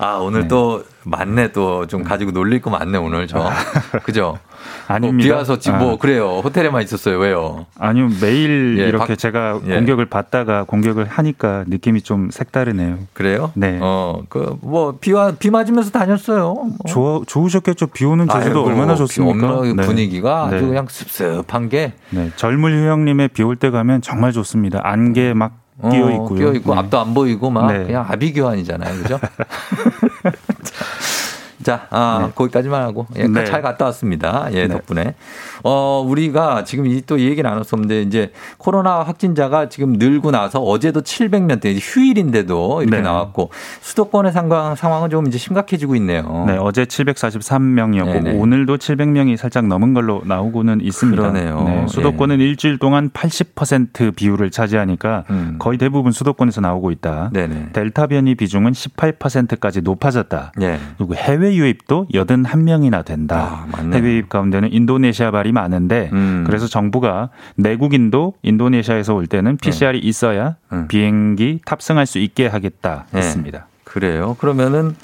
아 오늘 또 맞네 또 좀 가지고 놀릴 거 많네 오늘 저 *laughs* 그죠? 아닙니다. 비 와서 지금 뭐 아. 그래요 호텔에만 있었어요 왜요? 아니요 매일 예, 이렇게 박- 제가 예. 공격을 받다가 공격을 하니까 느낌이 좀 색다르네요. 그래요? 네. 어그 뭐 비와 비 맞으면서 다녔어요. 뭐. 좋아 좋으셨겠죠. 비 오는 제주도 아이고, 얼마나 비 좋습니까? 얼마나 분위기가 아주 네. 그냥 습습한 게 네. 젊은 휴양림에 비올 때 가면 정말 좋습니다. 안개 막 끼어 있고요. 끼어 있고 네. 앞도 안 보이고 막 네. 그냥 아비규환이잖아요, 그죠? *laughs* 자, 아, 거기까지만 하고 예, 네. 잘 갔다 왔습니다. 예, 네. 덕분에. 어, 우리가 지금 이 또 얘기 나눴었는데 이제 코로나 확진자가 지금 늘고 나서 어제도 700명대 이제 휴일인데도 이렇게 네. 나왔고 수도권의 상황 상황은 좀 이제 심각해지고 있네요. 네, 어제 743명이었고 네네. 오늘도 700명이 살짝 넘은 걸로 나오고는 있습니다. 그러네요. 네, 수도권은 일주일 동안 80% 비율을 차지하니까 음. 거의 대부분 수도권에서 나오고 있다. 네네. 델타 변이 비중은 18%까지 높아졌다. 예. 그리고 해외 유입도 81명이나 된다. 아. 해외 유입 가운데는 인도네시아 발이 많은데 음. 그래서 정부가 내국인도 인도네시아에서 올 때는 PCR이 있어야 음. 비행기 탑승할 수 있게 하겠다 네. 했습니다. 그래요. 그러면은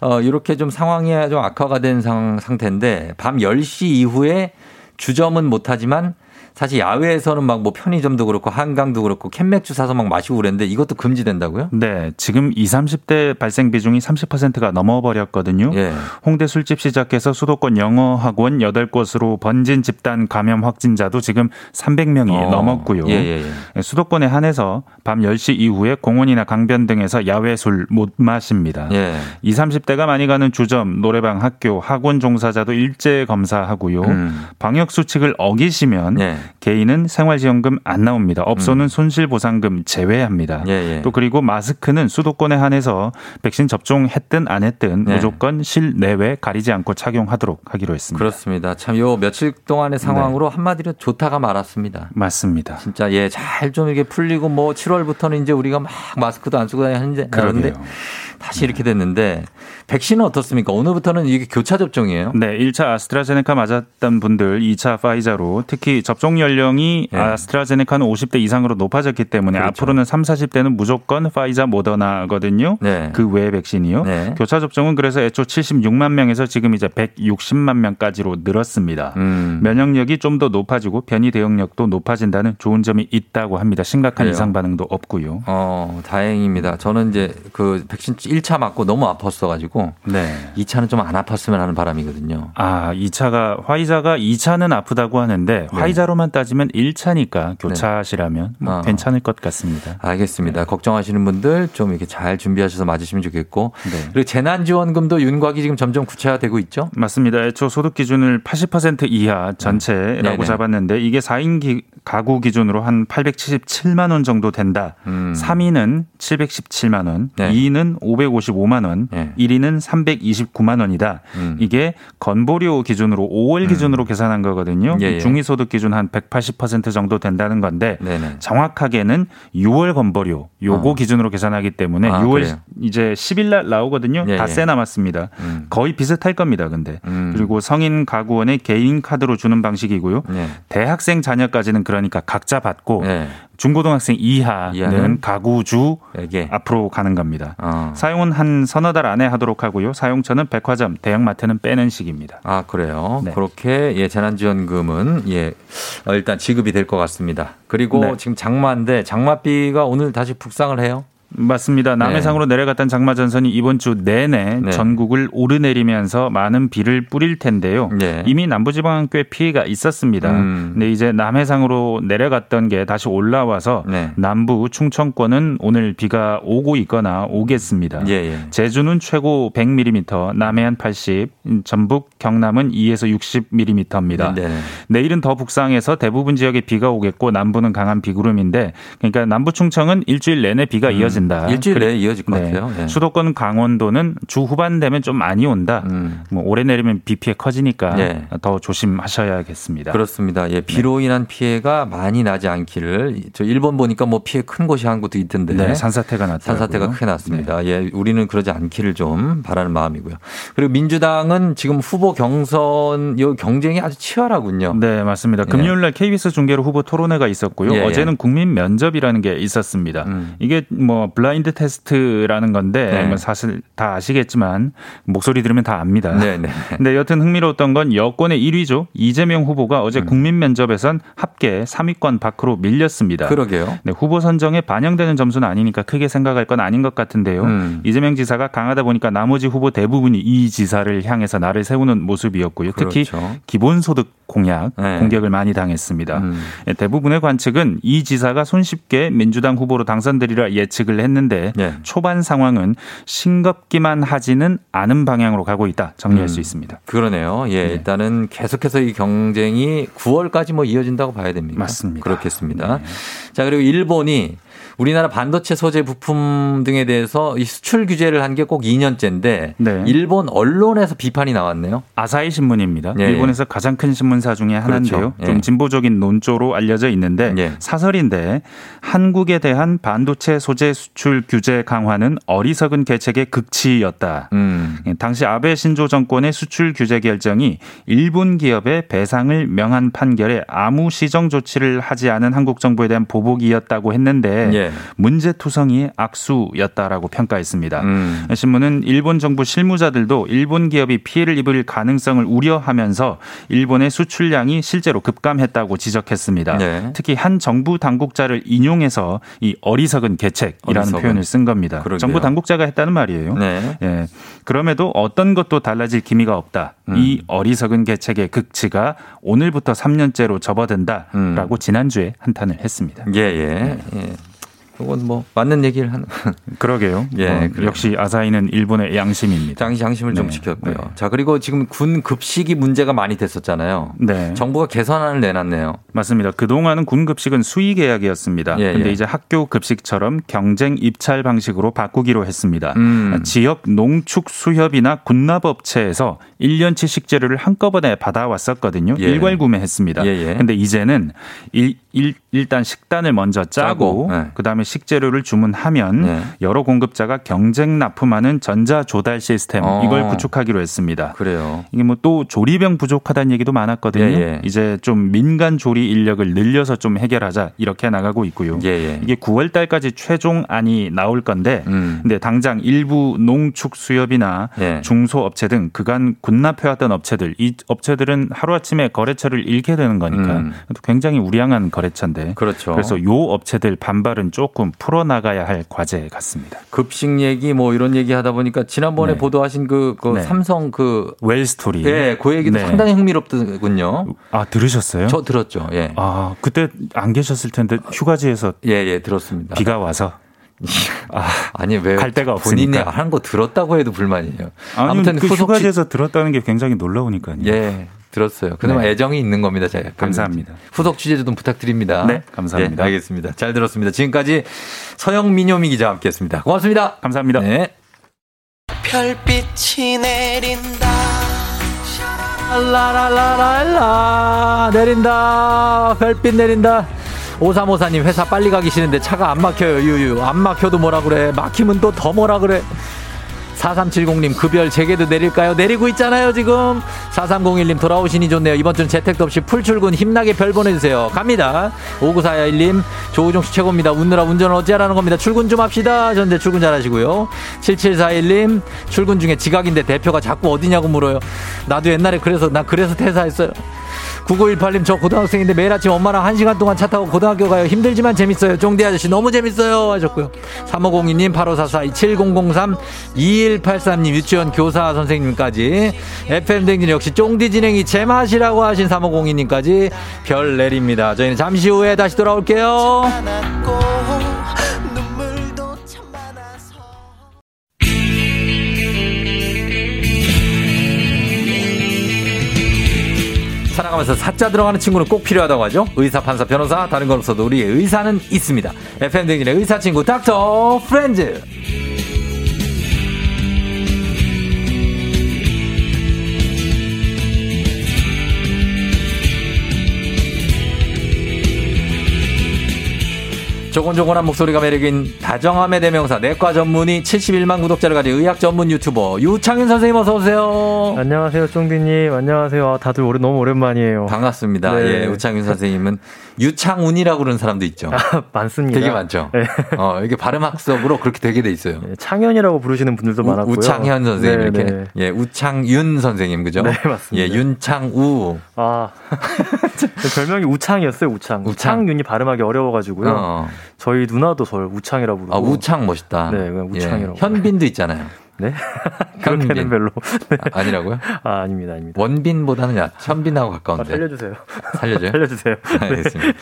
어 이렇게 좀 상황이 좀 악화가 된 상, 상태인데 밤 10시 이후에 주점은 못 하지만 사실 야외에서는 막 뭐 편의점도 그렇고 한강도 그렇고 캔맥주 사서 막 마시고 그랬는데 이것도 금지된다고요? 네, 지금 20, 30대 발생 비중이 30%가 넘어버렸거든요. 예. 홍대 술집 시작해서 수도권 영어 학원 8곳으로 번진 집단 감염 확진자도 지금 300명이 어. 넘었고요. 예, 예, 예. 수도권에 한해서 밤 10시 이후에 공원이나 강변 등에서 야외 술 못 마십니다. 예. 20, 30대가 많이 가는 주점, 노래방, 학교, 학원 종사자도 일제 검사하고요. 음. 방역 수칙을 어기시면 예. 개인은 생활지원금 안 나옵니다. 업소는 손실보상금 제외합니다. 음. 예, 예. 또 그리고 마스크는 수도권에 한해서 백신 접종했든 안 했든 네. 무조건 실내외 가리지 않고 착용하도록 하기로 했습니다. 그렇습니다. 참 요 며칠 동안의 네. 상황으로 한마디로 좋다가 말았습니다. 맞습니다. 진짜 예, 잘 좀 이게 풀리고 뭐 7월부터는 이제 우리가 막 마스크도 안 쓰고 다니는데 그런데. 다시 이렇게 됐는데 백신은 어떻습니까? 오늘부터는 이게 교차 접종이에요. 네, 1차 아스트라제네카 맞았던 분들 2차 파이자로 특히 접종 연령이 네. 아스트라제네카는 50대 이상으로 높아졌기 때문에 그렇죠. 앞으로는 3, 40대는 무조건 파이자 모더나거든요. 네. 그 외의 백신이요. 네. 교차 접종은 그래서 애초 76만 명에서 지금 이제 160만 명까지로 늘었습니다. 음. 면역력이 좀 더 높아지고 변이 대응력도 높아진다는 좋은 점이 있다고 합니다. 심각한 그래요. 이상 반응도 없고요. 어, 다행입니다. 저는 이제 그 백신 1차 맞고 너무 아팠어 가지고 네. 2차는 좀 안 아팠으면 하는 바람이거든요. 아, 2차가 화이자가 2차는 아프다고 하는데 화이자로만 따지면 1차니까 교차시라면 뭐 아. 괜찮을 것 같습니다. 알겠습니다. 걱정하시는 분들 좀 이렇게 잘 준비하셔서 맞으시면 좋겠고. 네. 그리고 재난지원금도 윤곽이 지금 점점 구체화되고 있죠. 맞습니다. 애초 소득 기준을 80% 이하 전체라고. 잡았는데 이게 4인 기- 가구 기준으로 한 877만 원 정도 된다. 음. 3위는 717만 원, 네. 2위는 555만 원, 네. 1위는 329만 원이다. 음. 이게 건보료 기준으로 5월 기준으로 계산한 거거든요. 예, 예. 중위소득 기준 한 180% 정도 된다는 건데 네네. 정확하게는 6월 건보료 요거 어. 기준으로 계산하기 때문에 아, 6월 그래요? 이제 10일 날 나오거든요. 예, 예. 닷새 남았습니다. 음. 거의 비슷할 겁니다. 근데 음. 그리고 성인 가구원의 개인 카드로 주는 방식이고요. 네. 대학생 자녀까지는 그러니까 각자 받고 네. 중고등학생 이하는, 이하는 가구주 에게. 앞으로 가는 겁니다. 어. 사용은 한 서너 달 안에 하도록 하고요. 사용처는 백화점, 대형마트는 빼는 식입니다. 아, 그래요. 네. 그렇게 예, 재난지원금은 예, 어, 일단 지급이 될 것 같습니다. 그리고 네. 지금 장마인데 장마비가 오늘 다시 북상을 해요. 맞습니다. 남해상으로 내려갔던 장마 전선이 이번 주 내내 네. 전국을 오르내리면서 많은 비를 뿌릴 텐데요. 네. 이미 남부지방은 꽤 피해가 있었습니다. 음. 근데 이제 남해상으로 내려갔던 게 다시 올라와서 네. 남부 충청권은 오늘 비가 오고 있거나 오겠습니다. 예, 예. 제주는 최고 100mm, 남해안 80, 전북, 경남은 2에서 60mm입니다. 네, 네. 내일은 더 북상해서 대부분 지역에 비가 오겠고 남부는 강한 비구름인데 그러니까 남부 충청은 일주일 내내 비가 이어진 다. 음. 일주일 그래- 이어질 것 네. 같아요. 예. 수도권 강원도는 주 후반 되면 좀 많이 온다. 음. 뭐 오래 내리면 비 피해 커지니까 예. 더 조심하셔야겠습니다. 그렇습니다. 예, 비로 인한 피해가 많이 나지 않기를 저 일본 보니까 뭐 피해 큰 곳이 한 곳도 있던데 네, 산사태가 났다. 산사태가 크게 났습니다. 예, 우리는 그러지 않기를 좀 바라는 마음이고요. 그리고 민주당은 지금 후보 경선 요 경쟁이 아주 치열하군요. 네, 맞습니다. 금요일 날 KBS 중계로 후보 토론회가 있었고요. 예, 예. 어제는 국민 면접이라는 게 있었습니다. 음. 이게 뭐 블라인드 테스트라는 건데 네. 뭐 사실 다 아시겠지만 목소리 들으면 다 압니다. 네, 네. 근데 여튼 흥미로웠던 건 여권의 1위죠. 이재명 후보가 어제 음. 국민 면접에선 합계 3위권 밖으로 밀렸습니다. 그러게요. 네, 후보 선정에 반영되는 점수는 아니니까 크게 생각할 건 아닌 것 같은데요. 음. 이재명 지사가 강하다 보니까 나머지 후보 대부분이 이 지사를 향해서 나를 세우는 모습이었고요. 특히 그렇죠. 기본소득 공약 네. 공격을 많이 당했습니다. 음. 예, 대부분의 관측은 이 지사가 손쉽게 민주당 후보로 당선되리라 예측을 했는데 예. 초반 상황은 싱겁기만 하지는 않은 방향으로 가고 있다 정리할 음. 수 있습니다. 그러네요. 예, 일단은 계속해서 이 경쟁이 9월까지 뭐 이어진다고 봐야 됩니다. 맞습니다. 그렇겠습니다. 자, 그리고 일본이 우리나라 반도체 소재 부품 등에 대해서 이 수출 규제를 한 게 꼭 2년째인데 네. 일본 언론에서 비판이 나왔네요. 아사히 신문입니다. 예, 일본에서 가장 큰 신문사 중에 하나인데요. 그렇죠. 예. 좀 진보적인 논조로 알려져 있는데 예. 사설인데 한국에 대한 반도체 소재 수출 규제 강화는 어리석은 계책의 극치였다. 음. 예, 당시 아베 신조 정권의 수출 규제 결정이 일본 기업의 배상을 명한 판결에 아무 시정 조치를 하지 않은 한국 정부에 대한 보복이었다고 했는데 예. 문제투성이 악수였다라고 평가했습니다. 음. 신문은 일본 정부 실무자들도 일본 기업이 피해를 입을 가능성을 우려하면서 일본의 수출량이 실제로 급감했다고 지적했습니다. 네. 특히 한 정부 당국자를 인용해서 이 어리석은 계책이라는 어리석은. 표현을 쓴 겁니다. 그러게요. 정부 당국자가 했다는 말이에요. 네. 예. 그럼에도 어떤 것도 달라질 기미가 없다. 음. 이 어리석은 계책의 극치가 오늘부터 3년째로 접어든다라고 음. 지난주에 한탄을 했습니다. 예, 예. 예. 그건 뭐 맞는 얘기를 하는 *laughs* 그러게요. 예, 어, 그래요. 역시 아사히는 일본의 양심입니다. 장심을 좀 네, 지켰고요. 네. 자, 그리고 지금 군 급식이 문제가 많이 됐었잖아요. 네. 정부가 개선안을 내놨네요. 맞습니다. 그 동안은 군 급식은 수의 계약이었습니다. 예, 근데 예. 이제 학교 급식처럼 경쟁 입찰 방식으로 바꾸기로 했습니다. 음. 지역 농축 수협이나 군납업체에서 1년치 식재료를 한꺼번에 받아왔었거든요. 예. 일괄 구매했습니다. 예, 예. 근데 이제는 일, 일, 일 단 식단을 먼저 짜고, 짜고, 네. 그다음에 식재료를 주문하면 네. 여러 공급자가 경쟁 납품하는 전자 조달 시스템 어. 이걸 구축하기로 했습니다. 그래요. 이게 뭐 또 조리병 부족하다는 얘기도 많았거든요. 예, 예. 이제 좀 민간 조리 인력을 늘려서 좀 해결하자 이렇게 나가고 있고요. 예, 예. 이게 9월 달까지 최종 안이 나올 건데 음. 근데 당장 일부 농축 수협이나 예. 중소업체 등 그간 군납해왔던 업체들 이 업체들은 하루아침에 거래처를 잃게 되는 거니까 음. 굉장히 우량한 거래처인데 그렇죠. 그래서 요 업체들 반발은 조금 풀어나가야 할 과제 같습니다. 급식 얘기 뭐 이런 얘기 하다 보니까 지난번에 네. 보도하신 그, 그 네. 삼성 그 웰스토리. 예, 그 얘기도 네. 상당히 흥미롭더군요. 아 들으셨어요? 저 들었죠. 예. 아 그때 안 계셨을 텐데 휴가지에서 예, 예, 들었습니다. 비가 와서 아, 아니 왜갈 데가 본인이 없으니까. 하는 거 들었다고 해도 불만이에요. 아니, 아무튼 그 후속 휴가지에서 들었다는 게 굉장히 놀라우니까요. 예, 들었어요. 그나마 네. 애정이 있는 겁니다. 제가 감사합니다. 후속 취재 좀 부탁드립니다. 네, 감사합니다. 예, 알겠습니다. 잘 들었습니다. 지금까지 서영민효미 기자와 함께했습니다. 고맙습니다. 감사합니다. 네. 별빛이 내린다. 라라라라라 내린다 별빛 내린다 오삼오사님 회사 빨리 가기 싫은데 차가 안 막혀요 유유 안 막혀도 뭐라 그래 막히면 또 더 뭐라 그래 4370님 급여를 제게도 내릴까요? 내리고 있잖아요 지금. 4301님 돌아오시니 좋네요. 이번 주는 재택도 없이 풀출근 힘나게 별 보내주세요. 갑니다. 59421님 조우종씨 최고입니다. 웃느라 운전을 어찌하라는 겁니다. 출근 좀 합시다. 전대 출근 잘하시고요. 7741님 출근 중에 지각인데 대표가 자꾸 어디냐고 물어요. 나도 옛날에 그래서 나 그래서 퇴사했어요. 9918님 저 고등학생인데 매일 아침 엄마랑 1시간 동안 차 타고 고등학교 가요. 힘들지만 재밌어요. 쫑디 아저씨 너무 재밌어요. 하셨고요. 3502님 8544 7003 2183님 유치원 교사 선생님까지 FM댕진 역시 쫑디 진행이 제맛이라고 하신 3502님까지 별 내립니다 저희는 잠시 후에 다시 돌아올게요. 살아가면서 사자 들어가는 친구는 꼭 필요하다고 하죠. 의사, 판사, 변호사, 다른 건 없어도 우리의 의사는 있습니다. FM댕진의 의사 친구 닥터 프렌즈. 조곤조곤한 목소리가 매력인 다정함의 대명사 내과 전문의 71만 구독자를 가진 의학 전문 유튜버 유창윤 선생님 어서 오세요. 안녕하세요, 쫑디님. 안녕하세요. 아, 다들 오래, 너무 오랜만이에요. 반갑습니다. 네. 예, 우창윤 선생님은 유창운이라고 그러는 사람도 있죠. 많습니다. 되게 많죠. 네. 어, 이게 발음 학습으로 그렇게 되게 돼 있어요. 창현이라고 부르시는 분들도 우, 많았고요. 우창현 선생님 네, 이렇게 네. 예 우창윤 선생님 그죠? 네, 맞습니다. 예 윤창우 아, *laughs* 별명이 우창이었어요, 우창. 우창. 우창 윤이 발음하기 어려워 가지고요. 어. 저희 누나도 저를 우창이라고 부르고. 아 우창 멋있다. 네, 그냥 우창이라고. 예, 현빈도 있잖아요. 네? 그렇게는 별로. 네. 아, 아니라고요? 아, 아닙니다, 아닙니다. 원빈보다는 야, 현빈하고 아, 가까운데. 살려주세요. 살려줘요? *laughs* 살려주세요. 네. 알겠습니다.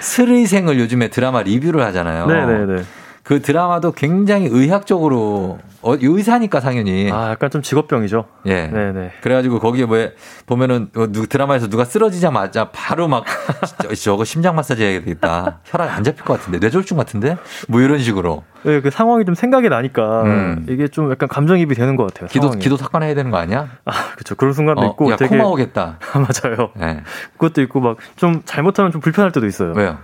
스의생을 요즘에 드라마 리뷰를 하잖아요. 네네네. 그 드라마도 굉장히 의학적으로 어, 의사니까 상현이. 아, 약간 좀 직업병이죠. 예. 네네. 그래가지고 거기에 뭐 보면은 어, 누- 드라마에서 누가 쓰러지자마자 바로 막 *laughs* 저, 저거 심장 마사지 해야 되겠다. 혈압 안 잡힐 것 같은데 뇌졸중 같은데 뭐 이런 식으로 네, 그 상황이 좀 생각이 나니까 음. 이게 좀 약간 감정입이 되는 것 같아요. 기도 상황이. 기도 삭관해야 되는 거 아니야? 아, 그렇죠. 그런 순간도 어, 있고 야 되게. 아, *laughs* 맞아요. 네. 그것도 있고 막 좀 잘못하면 좀 불편할 때도 있어요. 왜요?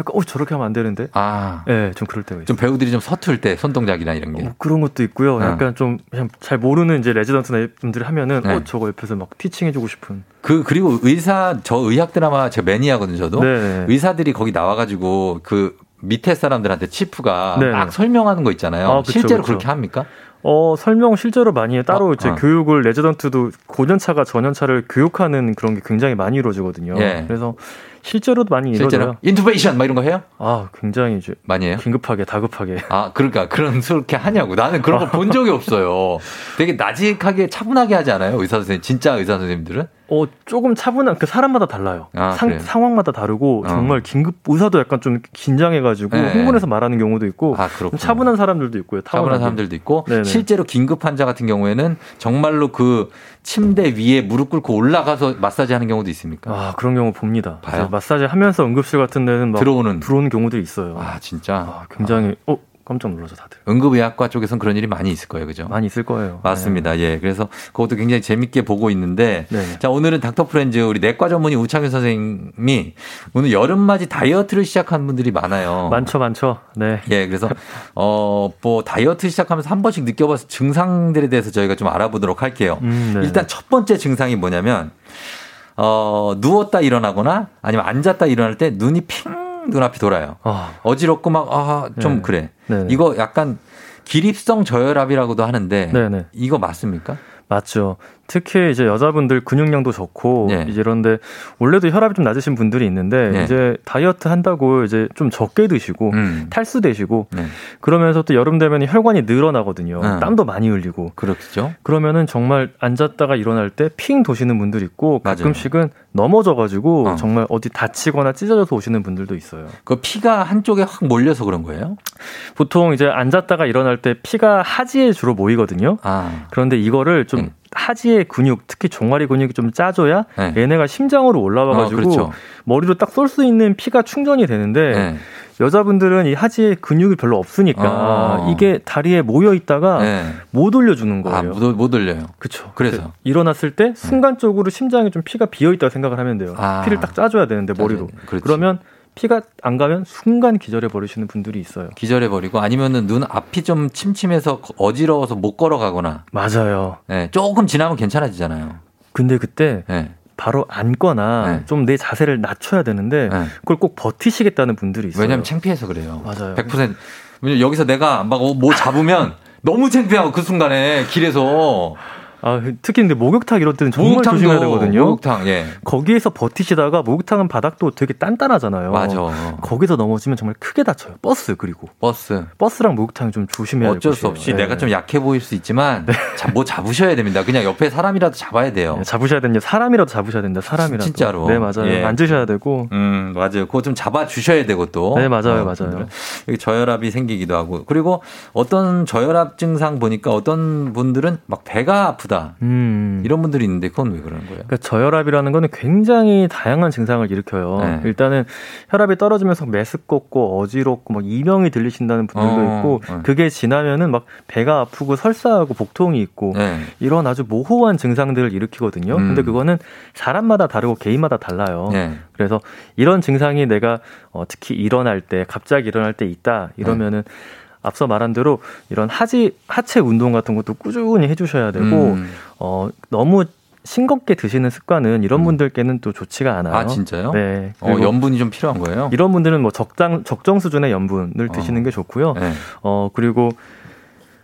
약간 어 저렇게 하면 안 되는데. 아, 네, 좀 그럴 때가 있어요. 좀 배우들이 좀 서툴 때 손동작이나 이런 게. 뭐 그런 것도 있고요. 어. 약간 좀 그냥 잘 모르는 이제 레지던트나 분들이 하면은 네. 어 저거 옆에서 막 티칭해주고 싶은. 그 그리고 의사 저 의학 드라마 제가 매니아거든요. 저도 네. 의사들이 거기 나와가지고 그 밑에 사람들한테 치프가 네. 막 설명하는 거 있잖아요. 아, 그쵸, 실제로 그쵸. 그렇게 합니까? 어 설명 실제로 많이 해요. 따로 어, 이제 어. 교육을 레지던트도 고년차가 전년차를 교육하는 그런 게 굉장히 많이 이루어지거든요. 예. 그래서 실제로도 많이 실제로 이루어져요. 인투베이션 막 이런 거 해요? 아 굉장히 이제 많이 해요? 긴급하게 다급하게. 아, 그러니까 그런 *laughs* 그렇게 하냐고. 나는 그런 거 본 적이 없어요. 되게 나직하게 차분하게 하지 않아요? 의사 선생님 진짜 의사 선생님들은? 어 조금 차분한 그 사람마다 달라요. 아, 상, 그래요? 상황마다 다르고 어. 정말 긴급 의사도 약간 좀 긴장해가지고 네. 흥분해서 말하는 경우도 있고 아. 차분한 사람들도 있고요. 차분한. 사람들도 있고 네네. 실제로 긴급 환자 같은 경우에는 정말로 그 침대 위에 무릎 꿇고 올라가서 마사지 하는 경우도 있습니까? 아 그런 경우 봅니다. 봐요? 마사지 하면서 응급실 같은 데는 막 들어오는 들어오는 경우들이 있어요. 아, 진짜. 아, 굉장히 어 깜짝 놀라죠 다들. 응급의학과 쪽에서는 그런 일이 많이 있을 거예요. 그죠? 많이 있을 거예요. 맞습니다. 예. 그래서 그것도 굉장히 재밌게 보고 있는데 네. 자, 오늘은 닥터 프렌즈 우리 내과 전문의 우창윤 선생님이 오늘 여름맞이 다이어트를 시작한 분들이 많아요. 많죠, 많죠. 네. 예, 그래서 어, 뭐 다이어트 시작하면서 한 번씩 느껴봐서 증상들에 대해서 저희가 좀 알아보도록 할게요. 음, 네. 일단 첫 번째 증상이 뭐냐면 어, 누웠다 일어나거나 아니면 앉았다 일어날 때 눈이 핑 눈앞이 돌아요. 아, 어지럽고 막 아, 좀 네. 그래. 네. 이거 약간 기립성 저혈압이라고도 하는데 네네. 이거 맞습니까? 맞죠. 특히 이제 여자분들 근육량도 좋고 네. 이제 이런데 원래도 혈압이 좀 낮으신 분들이 있는데 네. 이제 다이어트 한다고 이제 좀 적게 드시고 음. 탈수되시고 네. 그러면서 또 여름 되면 혈관이 늘어나거든요. 음. 땀도 많이 흘리고 그렇죠. 그러면은 정말 앉았다가 일어날 때 핑 도시는 분들 있고 맞아요. 가끔씩은 넘어져가지고 어. 정말 어디 다치거나 찢어져서 오시는 분들도 있어요. 그 피가 한쪽에 확 몰려서 그런 거예요? 보통 이제 앉았다가 일어날 때 피가 하지에 주로 모이거든요. 아. 그런데 이거를 좀 음. 하지의 근육, 특히 종아리 근육이 좀 짜줘야 네. 얘네가 심장으로 올라와가지고 어, 그렇죠. 머리로 딱 쏠 수 있는 피가 충전이 되는데 네. 여자분들은 이 하지에 근육이 별로 없으니까 어. 이게 다리에 모여 있다가 네. 못 올려주는 아, 거예요. 못, 못 올려요. 그렇죠. 그래서? 일어났을 때 순간적으로 심장에 좀 피가 비어 있다고 생각을 하면 돼요. 아. 피를 딱 짜줘야 되는데 머리로. 그러면 피가 안 가면 순간 기절해 버리시는 분들이 있어요. 기절해 버리고 아니면은 눈 앞이 좀 침침해서 어지러워서 못 걸어가거나 맞아요. 네, 조금 지나면 괜찮아지잖아요. 근데 그때 네. 바로 앉거나 네. 좀내 자세를 낮춰야 되는데 네. 그걸 꼭 버티시겠다는 분들이 있어요. 왜냐면 창피해서 그래요. 맞아요. 100%. 왜냐면 여기서 내가 막 뭐 잡으면 *laughs* 너무 창피하고 그 순간에 길에서 아, 특히 근데 목욕탕 이럴 때는 정말 목욕탕도, 조심해야 되거든요. 목욕탕, 예. 거기에서 버티시다가 목욕탕은 바닥도 되게 단단하잖아요. 맞아. 거기서 넘어지면 정말 크게 다쳐요. 버스 그리고 버스. 버스랑 목욕탕 좀 조심해야 어쩔 될 수. 없이 네. 내가 좀 약해 보일 수 있지만 자, 뭐 잡으셔야 됩니다. 그냥 옆에 사람이라도 잡아야 돼요. 네, 잡으셔야 됩니다. 사람이라도 잡으셔야 된다. 사람이라도. 진짜로. 네, 맞아요. 예. 앉으셔야 되고. 음, 맞아요. 그거 좀 잡아 주셔야 되고 또. 네, 맞아요, 어, 맞아요. 여기 저혈압이 생기기도 하고. 그리고 어떤 저혈압 증상 보니까 어떤 분들은 막 배가 아프다. 음. 이런 분들이 있는데 그건 왜 그러는 거예요? 그러니까 저혈압이라는 거는 굉장히 다양한 증상을 일으켜요. 네. 일단은 혈압이 떨어지면서 메스껍고 어지럽고 막 이명이 들리신다는 분들도 어, 있고 네. 그게 지나면은 막 배가 아프고 설사하고 복통이 있고 네. 이런 아주 모호한 증상들을 일으키거든요. 음. 근데 그거는 사람마다 다르고 개인마다 달라요. 네. 그래서 이런 증상이 내가 어, 특히 일어날 때 갑자기 일어날 때 있다 이러면은 네. 앞서 말한 대로 이런 하지 하체 운동 같은 것도 꾸준히 해주셔야 되고 음. 어 너무 싱겁게 드시는 습관은 이런 분들께는 또 좋지가 않아요. 아, 진짜요? 네. 어, 염분이 좀 필요한 거예요? 이런 분들은 뭐 적당 적정 수준의 염분을 드시는 게 좋고요. 네. 어 그리고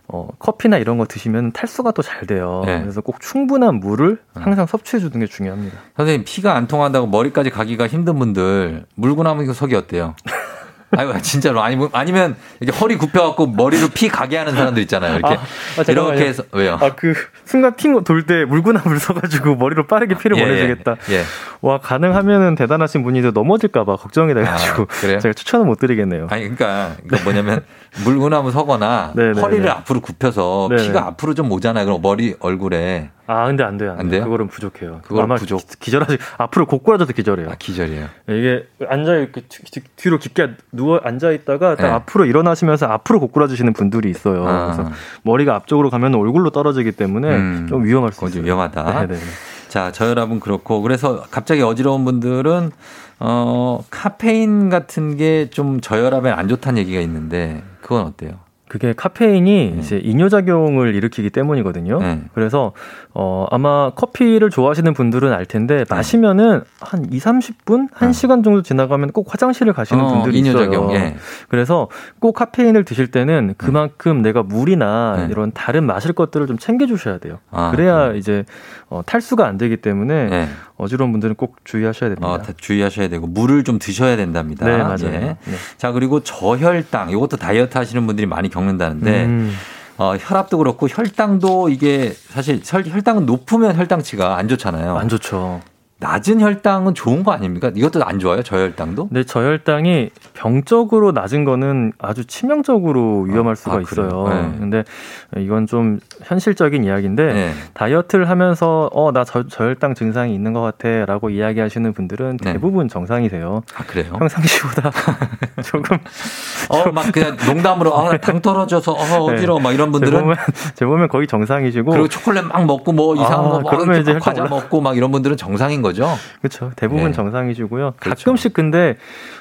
어 커피나 이런 거 드시면 탈수가 또 잘 돼요. 네. 그래서 꼭 충분한 물을 항상 섭취해 주는 게 중요합니다. 선생님 피가 안 통한다고 머리까지 가기가 힘든 분들 물고 나무 이거 속이 어때요? *laughs* 아유, 진짜로. 아니, 아니면 이렇게 허리 굽혀갖고 머리로 피 가게 하는 사람들 있잖아요. 이렇게. 아, 아. 이렇게 해서, 왜요? 아, 그, 순간 핑돌때 물구나물 서가지고 머리로 빠르게 피를 예, 보내주겠다. 예. 와, 가능하면은 대단하신 분이 저 넘어질까봐 걱정이 돼가지고. 아, 그래요? 제가 추천을 못 드리겠네요. 아니, 그러니까, 그러니까 뭐냐면, 물구나무 서거나 네네네. *laughs* 허리를 앞으로 굽혀서 네네. 피가 앞으로 좀 오잖아요. 그럼 머리, 얼굴에. 아, 근데 안 돼요. 안, 안 돼요? 그거는 부족해요. 그건 아마 부족. 기- 기절하지, 앞으로 고꾸라져도 기절해요. 아, 기절이에요. 이게 앉아 이렇게 뒤- 뒤로 깊게 누워 앉아 있다가 딱 네. 앞으로 일어나시면서 앞으로 고꾸라지시는 분들이 있어요. 아. 그래서 머리가 앞쪽으로 가면 얼굴로 떨어지기 때문에 음. 좀 위험할 수 있어요. 좀 위험하다. 네네. 자, 저혈압은 그렇고 그래서 갑자기 어지러운 분들은 어 카페인 같은 게 좀 저혈압에 안 좋다는 얘기가 있는데 그건 어때요? 그게 카페인이 네. 이제 이뇨작용을 일으키기 때문이거든요. 그래서 어 아마 커피를 좋아하시는 분들은 알 텐데 마시면은 한 2, 30분, 1시간 정도 지나가면 꼭 화장실을 가시는 어, 분들이 있어요. 예. 그래서 꼭 카페인을 드실 때는 그만큼 내가 물이나 이런 다른 마실 것들을 좀 챙겨 주셔야 돼요. 네. 아, 그래야 이제 어, 탈수가 안 되기 때문에 어지러운 분들은 꼭 주의하셔야 됩니다. 어, 다 주의하셔야 되고 물을 좀 드셔야 된답니다. 네, 맞아요. 예. 네. 자, 그리고 저혈당 이것도 다이어트 하시는 분들이 많이 겪는다는데 음. 어, 혈압도 그렇고 혈당도 이게 사실 혈, 혈당은 높으면 혈당치가 안 좋잖아요. 안 좋죠. 낮은 혈당은 좋은 거 아닙니까? 이것도 안 좋아요? 저혈당도? 근데 저혈당이 병적으로 낮은 거는 아주 치명적으로 위험할 수가 아? 있어요. 네. 근데 이건 좀 현실적인 이야기인데 네. 다이어트를 하면서 어 나 저 혈당 증상이 있는 것 같아 라고 이야기하시는 분들은 대부분 정상이세요. 아, 그래요? 평상시보다 *laughs* 조금 어, 막 그냥 농담으로 아, 당 떨어져서 어, 어지러워 막 이런 분들은 네. 제보면, 제 보면 거의 정상이시고 그리고 초콜릿 막 먹고 뭐 이상한 아, 거 뭐, 그러면 이제 막 과자 혈당 올라- 먹고 막 이런 분들은 정상인 거 죠? 그렇죠. 대부분 네. 정상 이시고요. 가끔씩 근데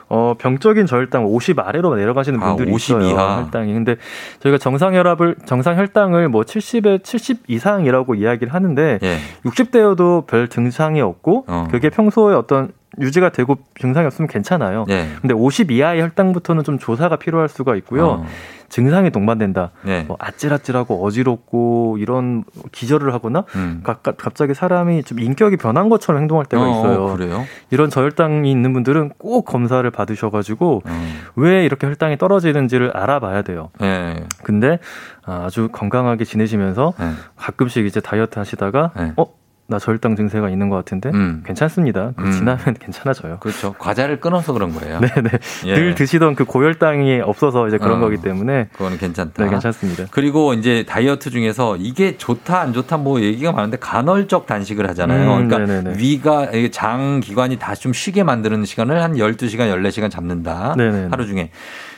어 병적인 저혈당 50 아래로 내려가시는 아, 분들이 50 있어요. 이하. 혈당이. 근데 저희가 정상 혈압을 정상 혈당을 뭐 70에 70 이상이라고 이야기를 하는데 예. 60대여도 별 증상이 없고 어. 그게 평소에 어떤 유지가 되고 증상이 없으면 괜찮아요. 예. 근데 50 이하의 혈당부터는 좀 조사가 필요할 수가 있고요. 어. 증상이 동반된다. 네. 뭐 아찔아찔하고 어지럽고 이런 기절을 하거나 음. 가- 가- 갑자기 사람이 좀 인격이 변한 것처럼 행동할 때가 어, 있어요. 그래요? 이런 저혈당이 있는 분들은 꼭 검사를 받으셔가지고 어. 왜 이렇게 혈당이 떨어지는지를 알아봐야 돼요. 예. 근데 아주 건강하게 지내시면서 네. 가끔씩 이제 다이어트 하시다가 어? 나 저혈당 증세가 있는 것 같은데 괜찮습니다. 그 음. 지나면 *laughs* 괜찮아져요. 그렇죠. 과자를 끊어서 그런 거예요. 네 네. 예. 늘 드시던 그 고혈당이 없어서 이제 그런 어. 거기 때문에 그거는 괜찮다. 네, 괜찮습니다. 그리고 이제 다이어트 중에서 이게 좋다 안 좋다 뭐 얘기가 많은데 간헐적 단식을 하잖아요. 음, 그러니까 네네네. 위가 장 기관이 다시 좀 쉬게 만드는 시간을 한 12시간, 14시간 잡는다. 네네네. 하루 중에.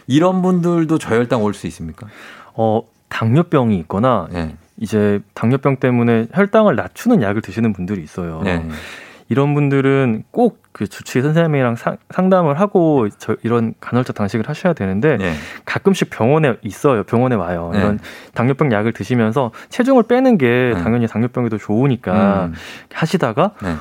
이런 분들도 저혈당 올 수 있습니까? 어, 당뇨병이 있거나 네. 이제 당뇨병 때문에 혈당을 낮추는 약을 드시는 분들이 있어요. 네. 이런 분들은 꼭 그 주치의 선생님이랑 상, 상담을 하고 저 이런 간헐적 단식을 하셔야 되는데 네. 가끔씩 병원에 있어요. 병원에 와요. 네. 이런 당뇨병 약을 드시면서 체중을 빼는 게 당연히 당뇨병이 더 좋으니까 음. 하시다가 네. 우-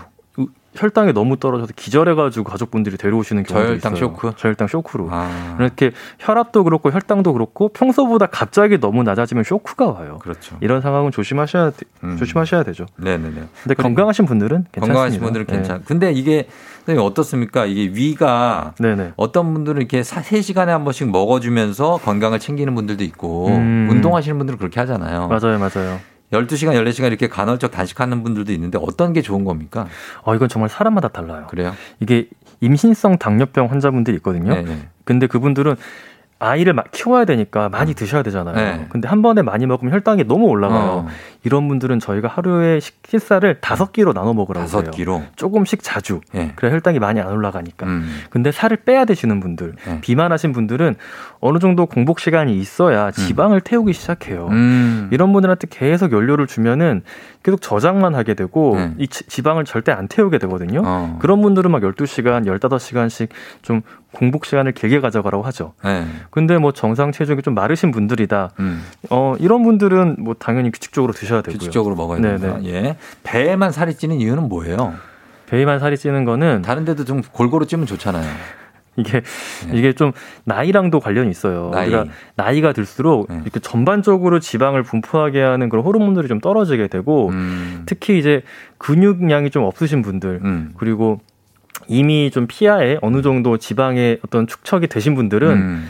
혈당이 너무 떨어져서 기절해가지고 가족분들이 데려오시는 경우도 저혈당 있어요. 쇼크? 저혈당 쇼크로. 아, 이렇게 혈압도 그렇고 혈당도 그렇고 평소보다 갑자기 너무 낮아지면 쇼크가 와요. 그렇죠. 이런 상황은 조심하셔야 돼- 음. 조심하셔야 되죠. 네네네. 근데 건강하신 분들은 괜찮습니다. 건강하신 분들은 네. 괜찮. 근데 이게 선생님 어떻습니까? 이게 위가 네네. 어떤 분들은 이렇게 3시간에 한 번씩 먹어주면서 건강을 챙기는 분들도 있고 음. 운동하시는 분들은 그렇게 하잖아요. 맞아요, 맞아요. 12시간, 14시간 이렇게 간헐적 단식하는 분들도 있는데 어떤 게 좋은 겁니까? 어, 이건 정말 사람마다 달라요. 그래요? 이게 임신성 당뇨병 환자분들이 있거든요. 네, 네. 근데 그분들은 아이를 막 키워야 되니까 많이 드셔야 되잖아요. 네. 근데 한 번에 많이 먹으면 혈당이 너무 올라가요. 어. 이런 분들은 저희가 하루에 식- 식사를 다섯 끼로 나눠 먹으라고 다섯. 끼로? 조금씩 자주. 예. 그래 혈당이 많이 안 올라가니까. 음. 근데 살을 빼야 되시는 분들, 네. 비만하신 분들은 어느 정도 공복 시간이 있어야 지방을 태우기 시작해요. 음. 이런 분들한테 계속 연료를 주면은 계속 저장만 하게 되고 네. 이 지- 지방을 절대 안 태우게 되거든요. 어. 그런 분들은 막 12시간, 15시간씩 좀 공복 시간을 길게 가져가라고 하죠. 네. 근데 뭐 정상 체중이 좀 마르신 분들이다. 음. 어, 이런 분들은 뭐 당연히 규칙적으로 드셔야 되고요. 규칙적으로 먹어야 네네. 됩니다. 예. 배에만 살이 찌는 이유는 뭐예요? 배에만 살이 찌는 거는 다른 데도 좀 골고루 찌면 좋잖아요. 이게 이게 좀 나이랑도 관련이 있어요. 네. 나이. 우리가 나이가 들수록 네. 이렇게 전반적으로 지방을 분포하게 하는 그런 호르몬들이 좀 떨어지게 되고 음. 특히 이제 근육량이 좀 없으신 분들 음. 그리고 이미 좀 피하에 어느 정도 지방의 어떤 축척이 되신 분들은 음.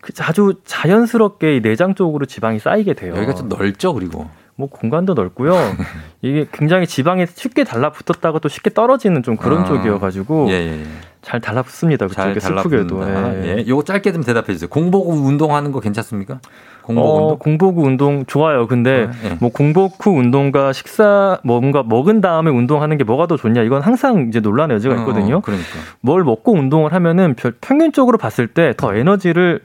그 아주 자연스럽게 이 내장 쪽으로 지방이 쌓이게 돼요. 여기가 좀 넓죠, 그리고. 뭐 공간도 넓고요. *laughs* 이게 굉장히 지방이 쉽게 달라붙었다가 또 쉽게 떨어지는 좀 그런 아. 쪽이어가지고 예, 예, 예. 잘 달라붙습니다. 잘 그쪽에 슬프게도. 달라붙는다. 예. 예. 요거 짧게 좀 대답해 주세요. 공복 후 운동하는 거 괜찮습니까? 공복 어, 운동? 공복 후 운동 좋아요. 근데 예. 뭐 공복 후 운동과 식사 뭔가 먹은 다음에 운동하는 게 뭐가 더 좋냐 이건 항상 이제 논란의 여지가 있거든요. 어, 그러니까. 뭘 먹고 운동을 하면은 별- 평균적으로 봤을 때 더 에너지를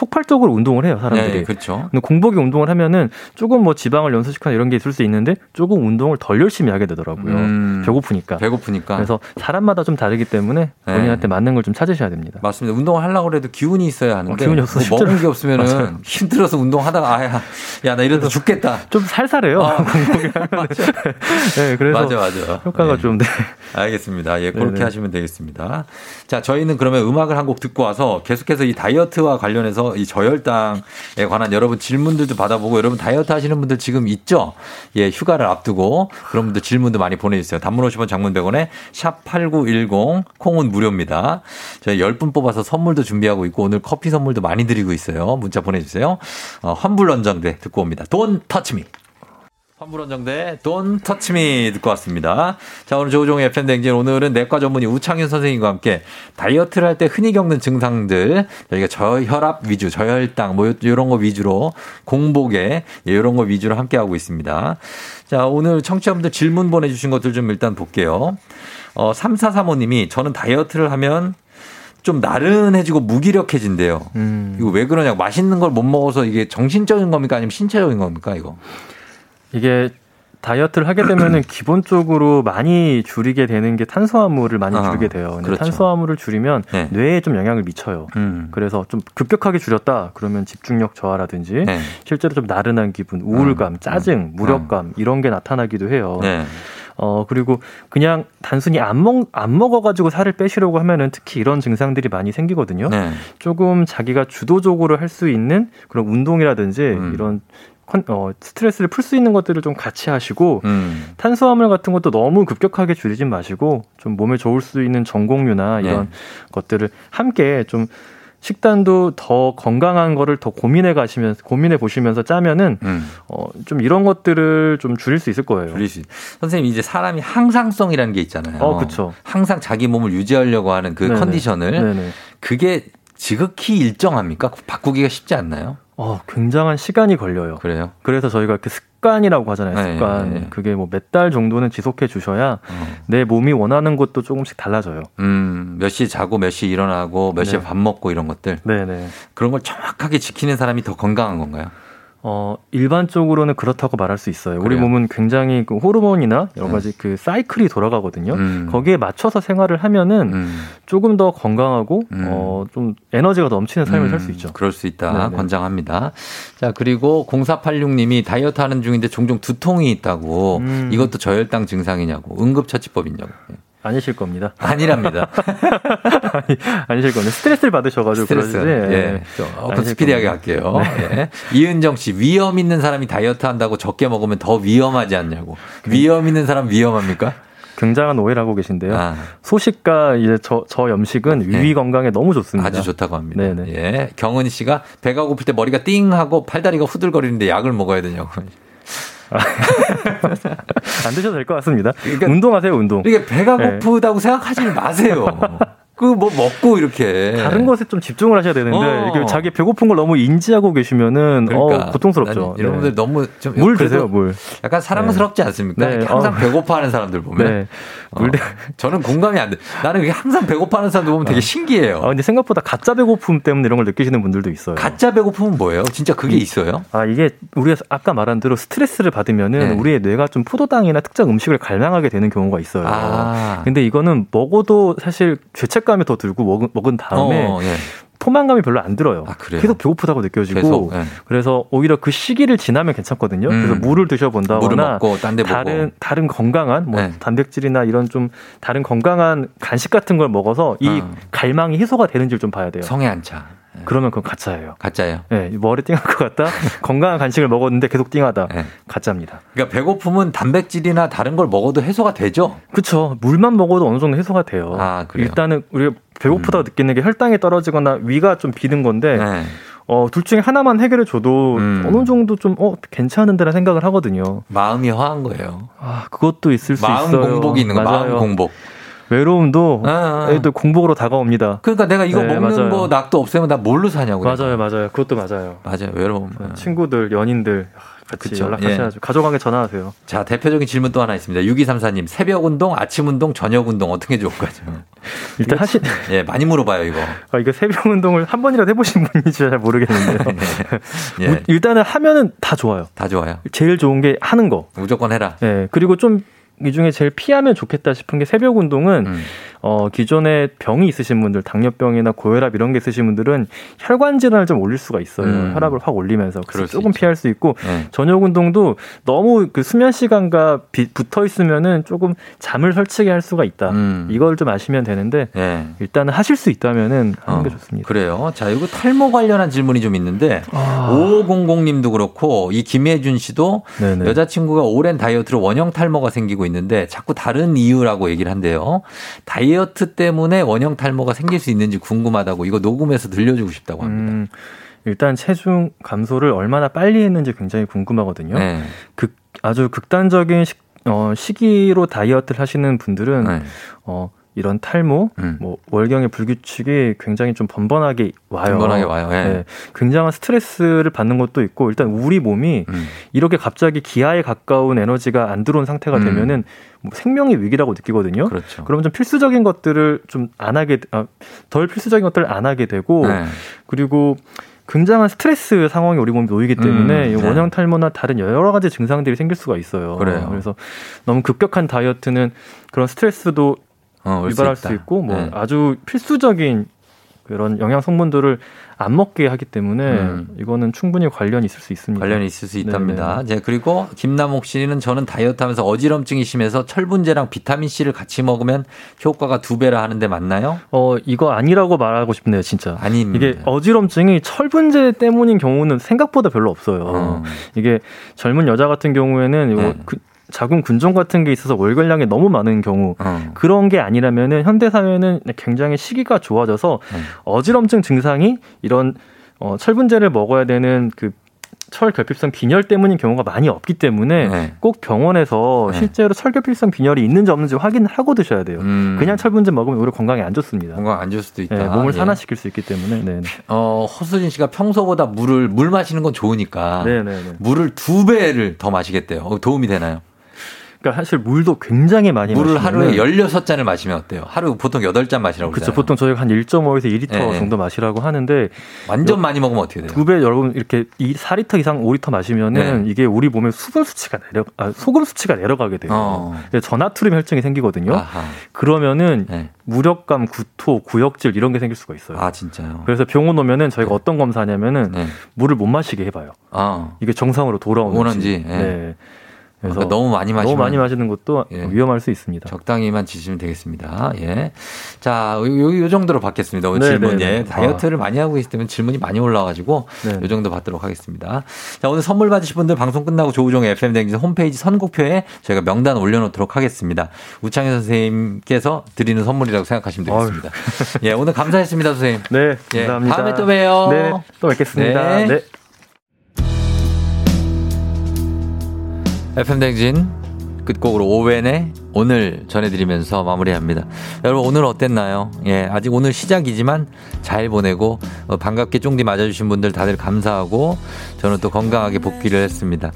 폭발적으로 운동을 해요 사람들이. 예, 그렇죠. 근데 공복에 운동을 하면은 조금 뭐 지방을 연소시키거나 이런 게 있을 수 있는데 조금 운동을 덜 열심히 하게 되더라고요. 음. 배고프니까. 배고프니까. 그래서 사람마다 좀 다르기 때문에 네. 본인한테 맞는 걸 좀 찾으셔야 됩니다. 맞습니다. 운동을 하려고 해도 기운이 있어야 하는데 어, 기운이 없어서 뭐 먹은 게 없으면은 맞아요. 힘들어서 운동하다가 아야 야 나 이러다 죽겠다. 좀 살살해요. 아, *laughs* 공복에. *laughs* 네, 그래서 맞아 맞아. 효과가 예. 좀 네. 알겠습니다. 예, 그렇게 네네. 하시면 되겠습니다. 자, 저희는 그러면 음악을 한 곡 듣고 와서 계속해서 이 다이어트와 관련해서 이 저혈당에 관한 여러분 질문들도 받아보고 여러분 다이어트 하시는 분들 지금 있죠? 예, 휴가를 앞두고 그런 분들 질문도 많이 보내주세요. 단문 50원 장문 100원에 샵 8910 콩은 무료입니다. 저희 10분 뽑아서 선물도 준비하고 있고 오늘 커피 선물도 많이 드리고 있어요. 문자 보내주세요. 어, 환불 원정대 듣고 옵니다. Touch me. 환불원정대 Touch Me 듣고 왔습니다. 자 오늘 조우종의 FM 댕진 오늘은 내과 전문의 우창윤 선생님과 함께 다이어트를 할 때 흔히 겪는 증상들 저희가 저혈압 위주, 저혈당 뭐 이런 거 위주로 공복에 이런 거 위주로 함께 하고 있습니다. 자 오늘 청취자분들 질문 보내주신 것들 좀 일단 볼게요. 어 3435님이 저는 다이어트를 하면 좀 나른해지고 무기력해진대요. 음. 이거 왜 그러냐고 맛있는 걸 못 먹어서 이게 정신적인 겁니까 아니면 신체적인 겁니까 이거? 이게 다이어트를 하게 되면은 *clears throat* 기본적으로 많이 줄이게 되는 게 탄수화물을 많이 아, 줄이게 돼요. 근데 그렇죠. 탄수화물을 줄이면 네. 뇌에 좀 영향을 미쳐요. 음. 그래서 좀 급격하게 줄였다 그러면 집중력 저하라든지 네. 실제로 좀 나른한 기분, 우울감, 짜증, 무력감 이런 게 나타나기도 해요. 네. 어 그리고 그냥 단순히 안 먹 안 먹어가지고 살을 빼시려고 하면은 특히 이런 증상들이 많이 생기거든요. 네. 조금 자기가 주도적으로 할 수 있는 그런 운동이라든지 음. 이런 컨- 어, 스트레스를 풀 수 있는 것들을 좀 같이 하시고 음. 탄수화물 같은 것도 너무 급격하게 줄이진 마시고 좀 몸에 좋을 수 있는 전곡류나 이런 네. 것들을 함께 좀 식단도 더 건강한 거를 더 고민해 가시면서 고민해 보시면서 짜면은 음. 어, 좀 이런 것들을 좀 줄일 수 있을 거예요. 줄일 수 있- 선생님 이제 사람이 항상성이라는 게 있잖아요. 어, 그쵸. 항상 자기 몸을 유지하려고 하는 그 네네. 컨디션을 네네. 그게 지극히 일정합니까? 바꾸기가 쉽지 않나요? 어, 굉장한 시간이 걸려요. 그래요? 그래서 저희가 그 습관이라고 하잖아요. 네, 습관. 네, 네. 그게 뭐 몇 달 정도는 지속해 주셔야 어. 내 몸이 원하는 것도 조금씩 달라져요. 음, 몇 시에 자고 몇 시에 일어나고 몇 시에 네. 밥 먹고 이런 것들. 네네. 그런 걸 정확하게 지키는 사람이 더 건강한 건가요? 어, 일반적으로는 그렇다고 말할 수 있어요. 우리 그래요? 몸은 굉장히 그 호르몬이나 여러 네. 가지 그 사이클이 돌아가거든요. 음. 거기에 맞춰서 생활을 하면은 음. 조금 더 건강하고 음. 어, 좀 에너지가 넘치는 삶을 살수 음, 있죠. 그럴 수 있다. 네네. 권장합니다. 자, 그리고 0486님이 다이어트 하는 중인데 종종 두통이 있다고 음. 이것도 저혈당 증상이냐고 응급처치법이냐고. 아니실 겁니다. *laughs* 아니랍니다. *laughs* 아니, 아니 실 겁니다. 스트레스를 받으셔가지고 스트레스. 그러지. 예. 좀 어, 아니실 스피디하게 겁니다. 할게요. 예. 이은정 씨, 위험 있는 사람이 다이어트 한다고 적게 먹으면 더 위험하지 않냐고. 위험 있는 사람 위험합니까? 굉장한 오해를 하고 계신데요. 아. 소식과 이제 저, 저 염식은 위위 건강에 너무 좋습니다. 아주 좋다고 합니다. 네네. 예. 경은 씨가 배가 고플 때 머리가 띵 하고 팔다리가 후들거리는데 약을 먹어야 되냐고. 안 드셔도 될 것 같습니다. 그러니까 운동하세요, 운동. 이게 배가 네. 고프다고 생각하지 마세요. *laughs* 그뭐 먹고 이렇게 다른 것에 좀 집중을 하셔야 되는데 어. 이게 자기 배고픈 걸 너무 인지하고 계시면은 그러니까 어, 고통스럽죠. 난 여러분들 네. 너무 좀 물 드세요, 물. 약간 사랑스럽지 않습니까? 네. 항상 어. 배고파하는 사람들 보면 네. 어, 물 저는 공감이 안 돼. 나는 그게 항상 배고파하는 사람들 보면 되게 신기해요. 아, 근데 생각보다 가짜 배고픔 때문에 이런 걸 느끼시는 분들도 있어요. 가짜 배고픔은 뭐예요? 진짜 그게 있어요? 아, 이게 우리가 아까 말한 대로 스트레스를 받으면은 네. 우리의 뇌가 좀 포도당이나 특정 음식을 갈망하게 되는 경우가 있어요. 아. 근데 이거는 먹어도 사실 죄책감 이 더 들고 먹은, 먹은 다음에 어, 예. 포만감이 별로 안 들어요. 그래요? 계속 배고프다고 느껴지고 계속, 예. 그래서 오히려 그 시기를 지나면 괜찮거든요. 음. 그래서 물을 드셔본다거나 먹고. 다른 다른 건강한 뭐 네. 단백질이나 이런 좀 다른 건강한 간식 같은 걸 먹어서 이 어. 갈망이 해소가 되는지를 좀 봐야 돼요. 성에 안 차. 그러면 그건 가짜예요. 가짜예요. 네, 머리 띵할 것 같다. *laughs* 건강한 간식을 먹었는데 계속 띵하다. 가짜입니다. 그러니까 배고픔은 단백질이나 다른 걸 먹어도 해소가 되죠. 그렇죠. 물만 먹어도 어느 정도 해소가 돼요. 아, 그래요? 일단은 우리가 배고프다 고 느끼는 게 혈당이 떨어지거나 위가 좀 비는 건데 네. 어, 둘 중에 하나만 해결해 줘도 음. 어느 정도 좀 어, 괜찮은데라 생각을 하거든요. 마음이 화한 거예요. 아, 그것도 있을 수 마음 있어요. 공복이 있는 거, 마음. 공복. 외로움도 아, 아. 또 공복으로 다가옵니다. 그러니까 내가 이거 네, 먹는 맞아요. 뭐 낙도 없애면 나 뭘로 사냐고. 맞아요, 맞아요. 그것도 맞아요. 맞아요. 외로움. 친구들, 연인들 같이 그쵸. 연락하셔야죠. 예. 가족관계 전화하세요. 자, 대표적인 질문 또 하나 있습니다. 6234님, 새벽 운동, 아침 운동, 저녁 운동 어떻게 좋을까요? *laughs* 일단 하신 예, 많이 물어봐요, 이거. 아, 이거 새벽 운동을 한 번이라도 해보신 분인지 잘 모르겠는데요. *laughs* *laughs* 예. 일단은 하면은 다 좋아요. 다 좋아요. 제일 좋은 게 하는 거. 무조건 해라. 예. 그리고 좀 이 중에 제일 피하면 좋겠다 싶은 게 새벽 운동은 음. 어, 기존에 병이 있으신 분들, 당뇨병이나 고혈압 이런 게 있으신 분들은 혈관 질환을 좀 올릴 수가 있어요. 음. 혈압을 확 올리면서 그래서 수 조금 피할 수 있고 네. 저녁 운동도 너무 그 수면 시간과 비- 붙어 있으면은 조금 잠을 설치게 할 수가 있다. 음. 이걸 좀 아시면 되는데 예. 일단은 하실 수 있다면은 하는 어, 게 좋습니다. 그래요. 자, 이거 탈모 관련한 질문이 좀 있는데, 아. 5500님도 그렇고, 이 김혜준 씨도 네네. 여자친구가 오랜 다이어트로 원형 탈모가 생기고 있는데, 자꾸 다른 이유라고 얘기를 한대요. 다이어트 때문에 원형 탈모가 생길 수 있는지 궁금하다고, 이거 녹음해서 들려주고 싶다고 합니다. 음, 일단 체중 감소를 얼마나 빨리 했는지 굉장히 궁금하거든요. 네. 극, 아주 극단적인 시, 어, 시기로 다이어트를 하시는 분들은 네. 어, 이런 탈모, 음. 뭐 월경의 불규칙이 굉장히 좀 번번하게 와요. 번번하게 와요. 예. 네. 굉장한 스트레스를 받는 것도 있고 일단 우리 몸이 음. 이렇게 갑자기 기아에 가까운 에너지가 안 들어온 상태가 음. 되면은 뭐 생명의 위기라고 느끼거든요. 그렇죠. 그러면 좀 필수적인 것들을 좀 안 하게 아, 덜 필수적인 것들을 안 하게 되고 네. 그리고 굉장한 스트레스 상황에 우리 몸이 놓이기 때문에 음, 이 네. 원형 탈모나 다른 여러 가지 증상들이 생길 수가 있어요. 그래요. 그래서 너무 급격한 다이어트는 그런 스트레스도 어, 유발할 있다. 수 있고 뭐 네. 아주 필수적인 그런 영양 성분들을 안 먹게 하기 때문에 음. 이거는 충분히 관련이 있을 수 있습니다. 관련이 있을 수 있답니다. 네, 그리고 김남옥 씨는 저는 다이어트 하면서 어지럼증이 심해서 철분제랑 비타민 C를 같이 먹으면 효과가 두 배라 하는데 맞나요? 어 이거 아니라고 말하고 싶네요, 진짜. 아닙니다. 이게 어지럼증이 철분제 때문인 경우는 생각보다 별로 없어요. 어. 이게 젊은 여자 같은 경우에는 이거 네. 그 자궁 근종 같은 게 있어서 월결량이 너무 많은 경우 어. 그런 게 아니라면은 현대 사회는 굉장히 시기가 좋아져서 네. 어지럼증 증상이 이런 어, 철분제를 먹어야 되는 그 철결핍성 빈혈 때문인 경우가 많이 없기 때문에 네. 꼭 병원에서 네. 실제로 철결핍성 빈혈이 있는지 없는지 확인을 하고 드셔야 돼요. 음. 그냥 철분제 먹으면 오히려 건강에 안 좋습니다. 건강 안 좋을 수도 있다. 네, 몸을 예. 산화시킬 수 있기 때문에. 네. 어, 허수진 씨가 평소보다 물을 물 마시는 건 좋으니까 네, 네, 네. 물을 두 배를 더 마시겠대요. 어, 도움이 되나요? 그러니까 사실 물도 굉장히 많이 물을 마시면은- 하루에 16잔을 마시면 어때요? 하루 보통 8잔 마시라고 그렇죠. 보통 저희가 한 1.5에서 2리터 네, 네. 정도 마시라고 하는데 완전 많이 먹으면 어떻게 돼요? 두 배 여러분 이렇게 이 4리터 이상 5리터 마시면은 네. 이게 우리 몸의 수분 수치가 내려 아, 소금 수치가 내려가게 돼요. 어. 전하투림 혈증이 생기거든요. 아하. 그러면은 네. 무력감, 구토, 구역질 이런 게 생길 수가 있어요. 아, 진짜요? 그래서 병원 오면은 저희가 어떤 검사냐면은 네. 물을 못 마시게 해봐요. 아. 이게 정상으로 돌아오는지. 오는지, 예. 네. 그래서 너무 많이 마시면 너무 많이 마시는 것도 예. 위험할 수 있습니다. 적당히만 지시면 되겠습니다. 예. 자, 요, 요, 요 정도로 받겠습니다. 오늘 네, 질문. 네, 예. 네. 다이어트를 많이 하고 계시기 때문에 질문이 많이 올라와가지고 네. 요 정도 받도록 하겠습니다. 자, 오늘 선물 받으실 분들 방송 끝나고 조우종의 FM댕진 홈페이지 선곡표에 저희가 명단 올려놓도록 하겠습니다. 우창현 선생님께서 드리는 선물이라고 생각하시면 되겠습니다. 예, 오늘 감사했습니다, 선생님. 네, 예, 감사합니다. 다음에 또 봬요. 네, 또 뵙겠습니다. 네. 네. FM댕진 끝곡으로 오웬의 오늘 전해드리면서 마무리합니다. 여러분 오늘 어땠나요? 예, 아직 오늘 시작이지만 잘 보내고 어, 반갑게 쫑디 맞아주신 분들 다들 감사하고 저는 또 건강하게 복귀를 했습니다.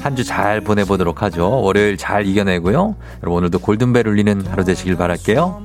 한 주 잘 보내보도록 하죠. 월요일 잘 이겨내고요. 여러분 오늘도 골든벨 울리는 하루 되시길 바랄게요.